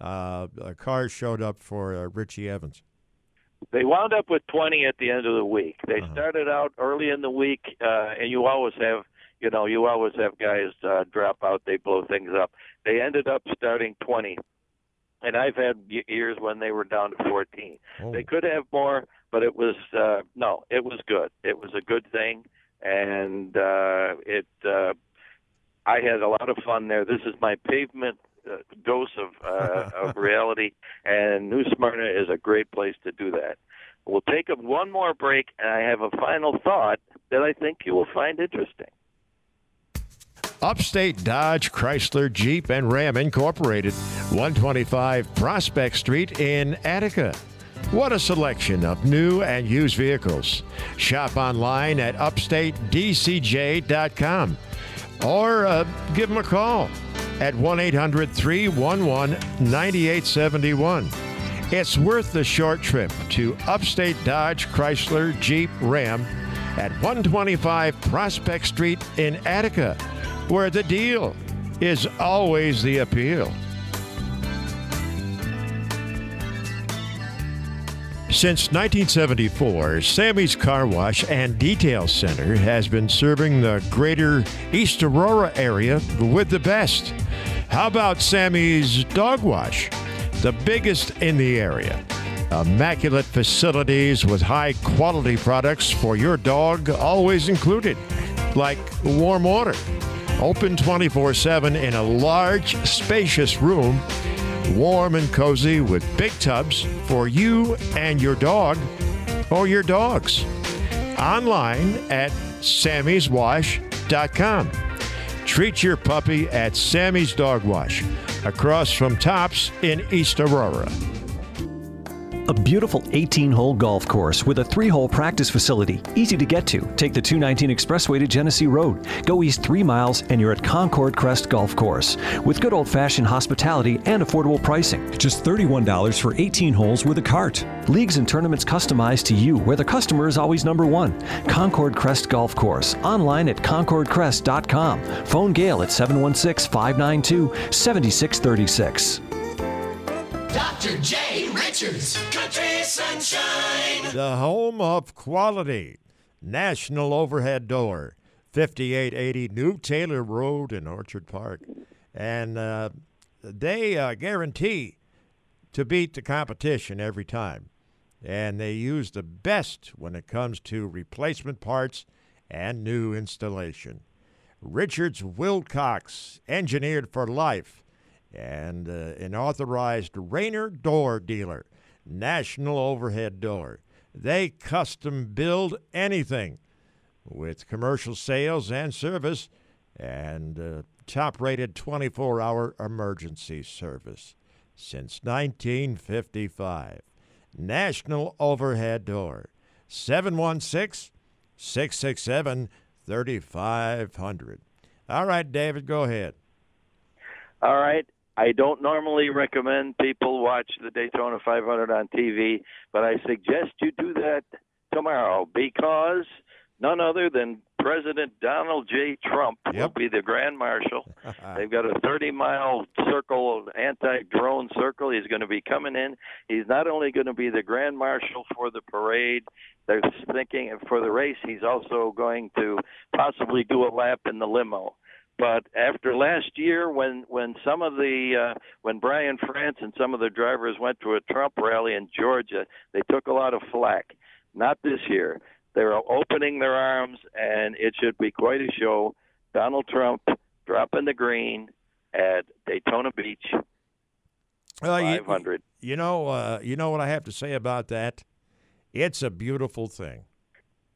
uh, uh, cars showed up for uh, Richie Evans? They wound up with 20 at the end of the week. They Uh-huh. started out early in the week, uh, and you always have, you know, you always have guys uh, drop out. They blow things up. They ended up starting 20, and I've had years when they were down to 14. Oh. They could have more, but it was uh, no, it was good. It was a good thing, and uh, it. Uh, I had a lot of fun there. This is my pavement uh, dose of uh, of reality, and New Smyrna is a great place to do that. We'll take one more break, and I have a final thought that I think you will find interesting. Upstate Dodge, Chrysler, Jeep, and Ram Incorporated, 125 Prospect Street in Attica. What a selection of new and used vehicles. Shop online at upstatedcj.com or uh, give them a call at 1 800 311 9871. It's worth the short trip to Upstate Dodge Chrysler Jeep Ram at 125 Prospect Street in Attica, where the deal is always the appeal. Since 1974, Sammy's Car Wash and Detail Center has been serving the greater East Aurora area with the best. How about Sammy's Dog Wash? The biggest in the area. Immaculate facilities with high quality products for your dog always included, like warm water. Open 24 7 in a large, spacious room warm and cozy with big tubs for you and your dog or your dogs. Online at sammyswash.com. Treat your puppy at Sammy's Dog Wash across from Tops in East Aurora. A beautiful 18 hole golf course with a three hole practice facility. Easy to get to. Take the 219 Expressway to Genesee Road. Go east three miles and you're at Concord Crest Golf Course. With good old fashioned hospitality and affordable pricing. Just $31 for 18 holes with a cart. Leagues and tournaments customized to you where the customer is always number one. Concord Crest Golf Course. Online at concordcrest.com. Phone Gail at 716 592 7636. Dr. J. Richards, Country Sunshine. The home of quality. National Overhead Door, 5880 New Taylor Road in Orchard Park. And uh, they uh, guarantee to beat the competition every time. And they use the best when it comes to replacement parts and new installation. Richards Wilcox, engineered for life and uh, an authorized Raynor door dealer, National Overhead Door. They custom build anything with commercial sales and service and uh, top rated 24 hour emergency service since 1955. National Overhead Door, 716 667 3500. All right, David, go ahead. All right. I don't normally recommend people watch the Daytona 500 on TV, but I suggest you do that tomorrow because none other than President Donald J. Trump will be the Grand Marshal. *laughs* They've got a 30 mile circle, anti drone circle. He's going to be coming in. He's not only going to be the Grand Marshal for the parade, they're thinking for the race, he's also going to possibly do a lap in the limo. But after last year, when when some of the uh, when Brian France and some of the drivers went to a Trump rally in Georgia, they took a lot of flack. Not this year. They're opening their arms, and it should be quite a show. Donald Trump dropping the green at Daytona Beach. Well, you- 500. You know, uh, you know what I have to say about that. It's a beautiful thing.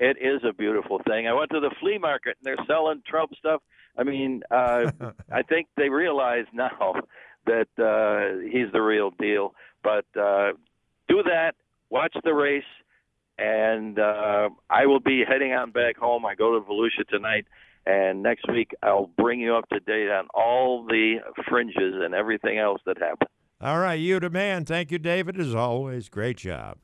It is a beautiful thing. I went to the flea market and they're selling Trump stuff. I mean, uh, *laughs* I think they realize now that uh, he's the real deal. But uh, do that, watch the race, and uh, I will be heading on back home. I go to Volusia tonight, and next week I'll bring you up to date on all the fringes and everything else that happened. All right, you the man. Thank you, David. As always, great job.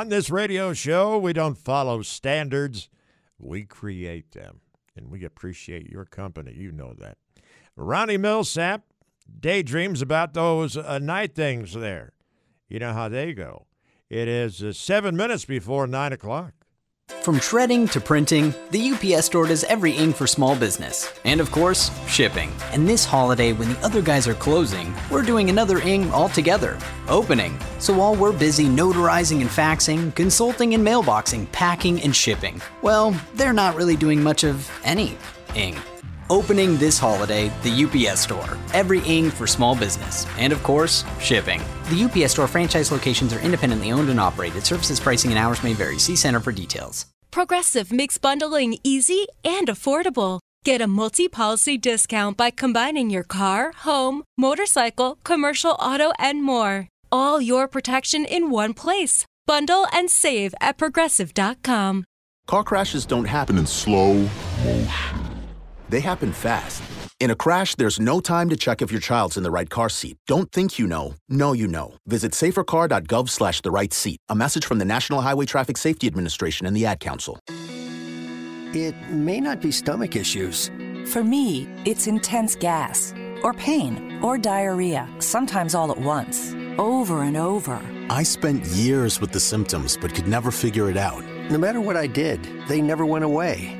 On this radio show, we don't follow standards, we create them. And we appreciate your company. You know that. Ronnie Milsap daydreams about those uh, night things there. You know how they go. It is uh, seven minutes before nine o'clock. From shredding to printing, the UPS store does every ing for small business. And of course, shipping. And this holiday, when the other guys are closing, we're doing another ing altogether opening. So while we're busy notarizing and faxing, consulting and mailboxing, packing and shipping, well, they're not really doing much of any ing. Opening this holiday, the UPS Store. Every ing for small business. And of course, shipping. The UPS Store franchise locations are independently owned and operated. Services, pricing, and hours may vary. See Center for details. Progressive makes bundling easy and affordable. Get a multi policy discount by combining your car, home, motorcycle, commercial auto, and more. All your protection in one place. Bundle and save at progressive.com. Car crashes don't happen in slow motion. They happen fast. In a crash, there's no time to check if your child's in the right car seat. Don't think you know. Know you know. Visit safercar.gov slash the right seat. A message from the National Highway Traffic Safety Administration and the Ad Council. It may not be stomach issues. For me, it's intense gas, or pain, or diarrhea, sometimes all at once, over and over. I spent years with the symptoms but could never figure it out. No matter what I did, they never went away.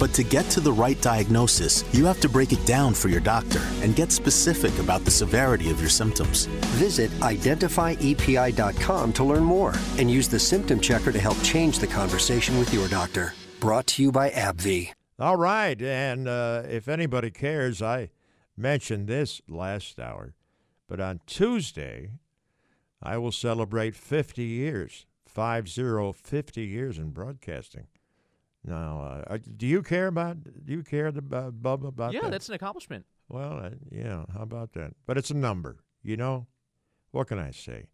But to get to the right diagnosis, you have to break it down for your doctor and get specific about the severity of your symptoms. Visit identifyepi.com to learn more and use the symptom checker to help change the conversation with your doctor. Brought to you by AbbVie. All right. And uh, if anybody cares, I mentioned this last hour, but on Tuesday, I will celebrate 50 years, 5 0, 50 years in broadcasting. Now, uh, do you care about? Do you care about Bubba about yeah, that? that's an accomplishment. Well, uh, yeah. How about that? But it's a number. You know, what can I say?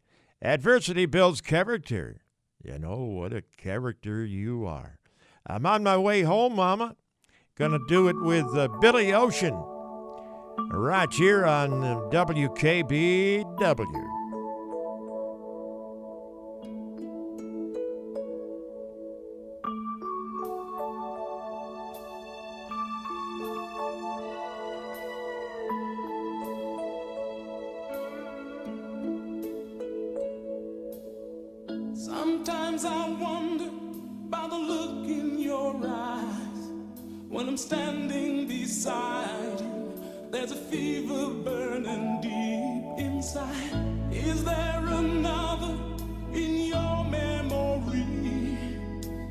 Adversity builds character. You know what a character you are. I'm on my way home, Mama. Gonna do it with uh, Billy Ocean. Right here on uh, WKBW. I'm standing beside you. There's a fever burning deep inside. Is there another in your memory?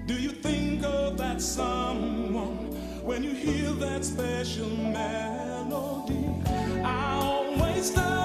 Do you think of that someone when you hear that special melody? I always stop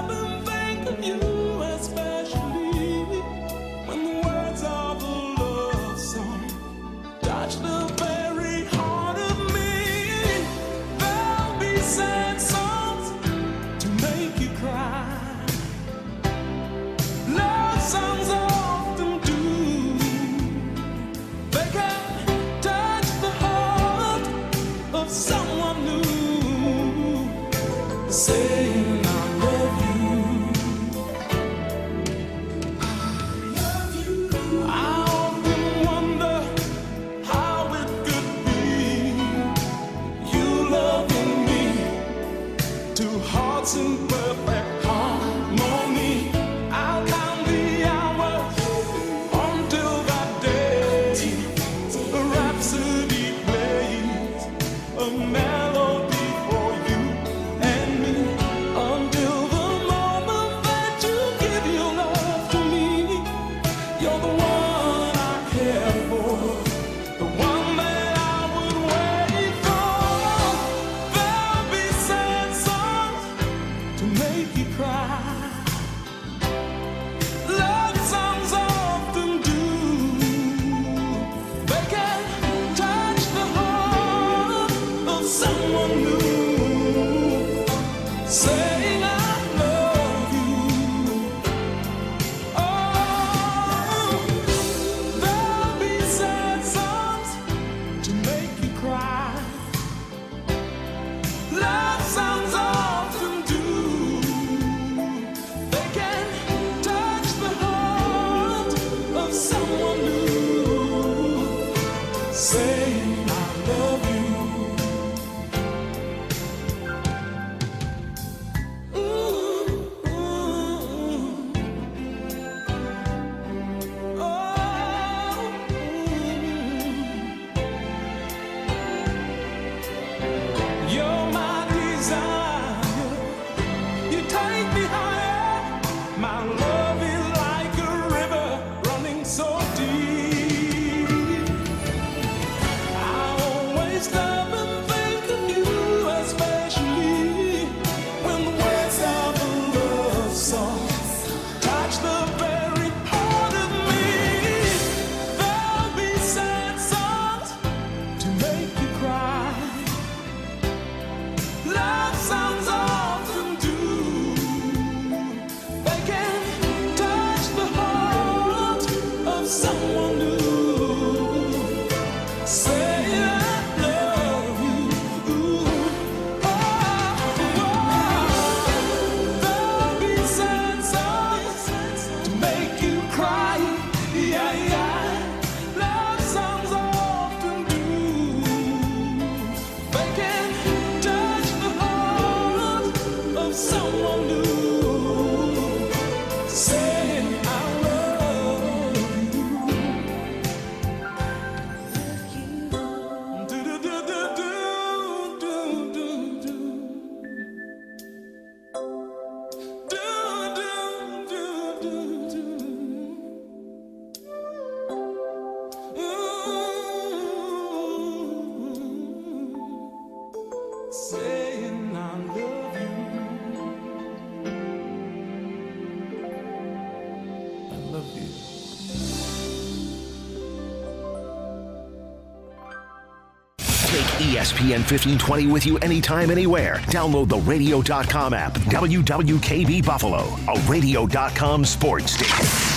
ESPN 1520 with you anytime, anywhere. Download the radio.com app, WWKB Buffalo, a radio.com sports station.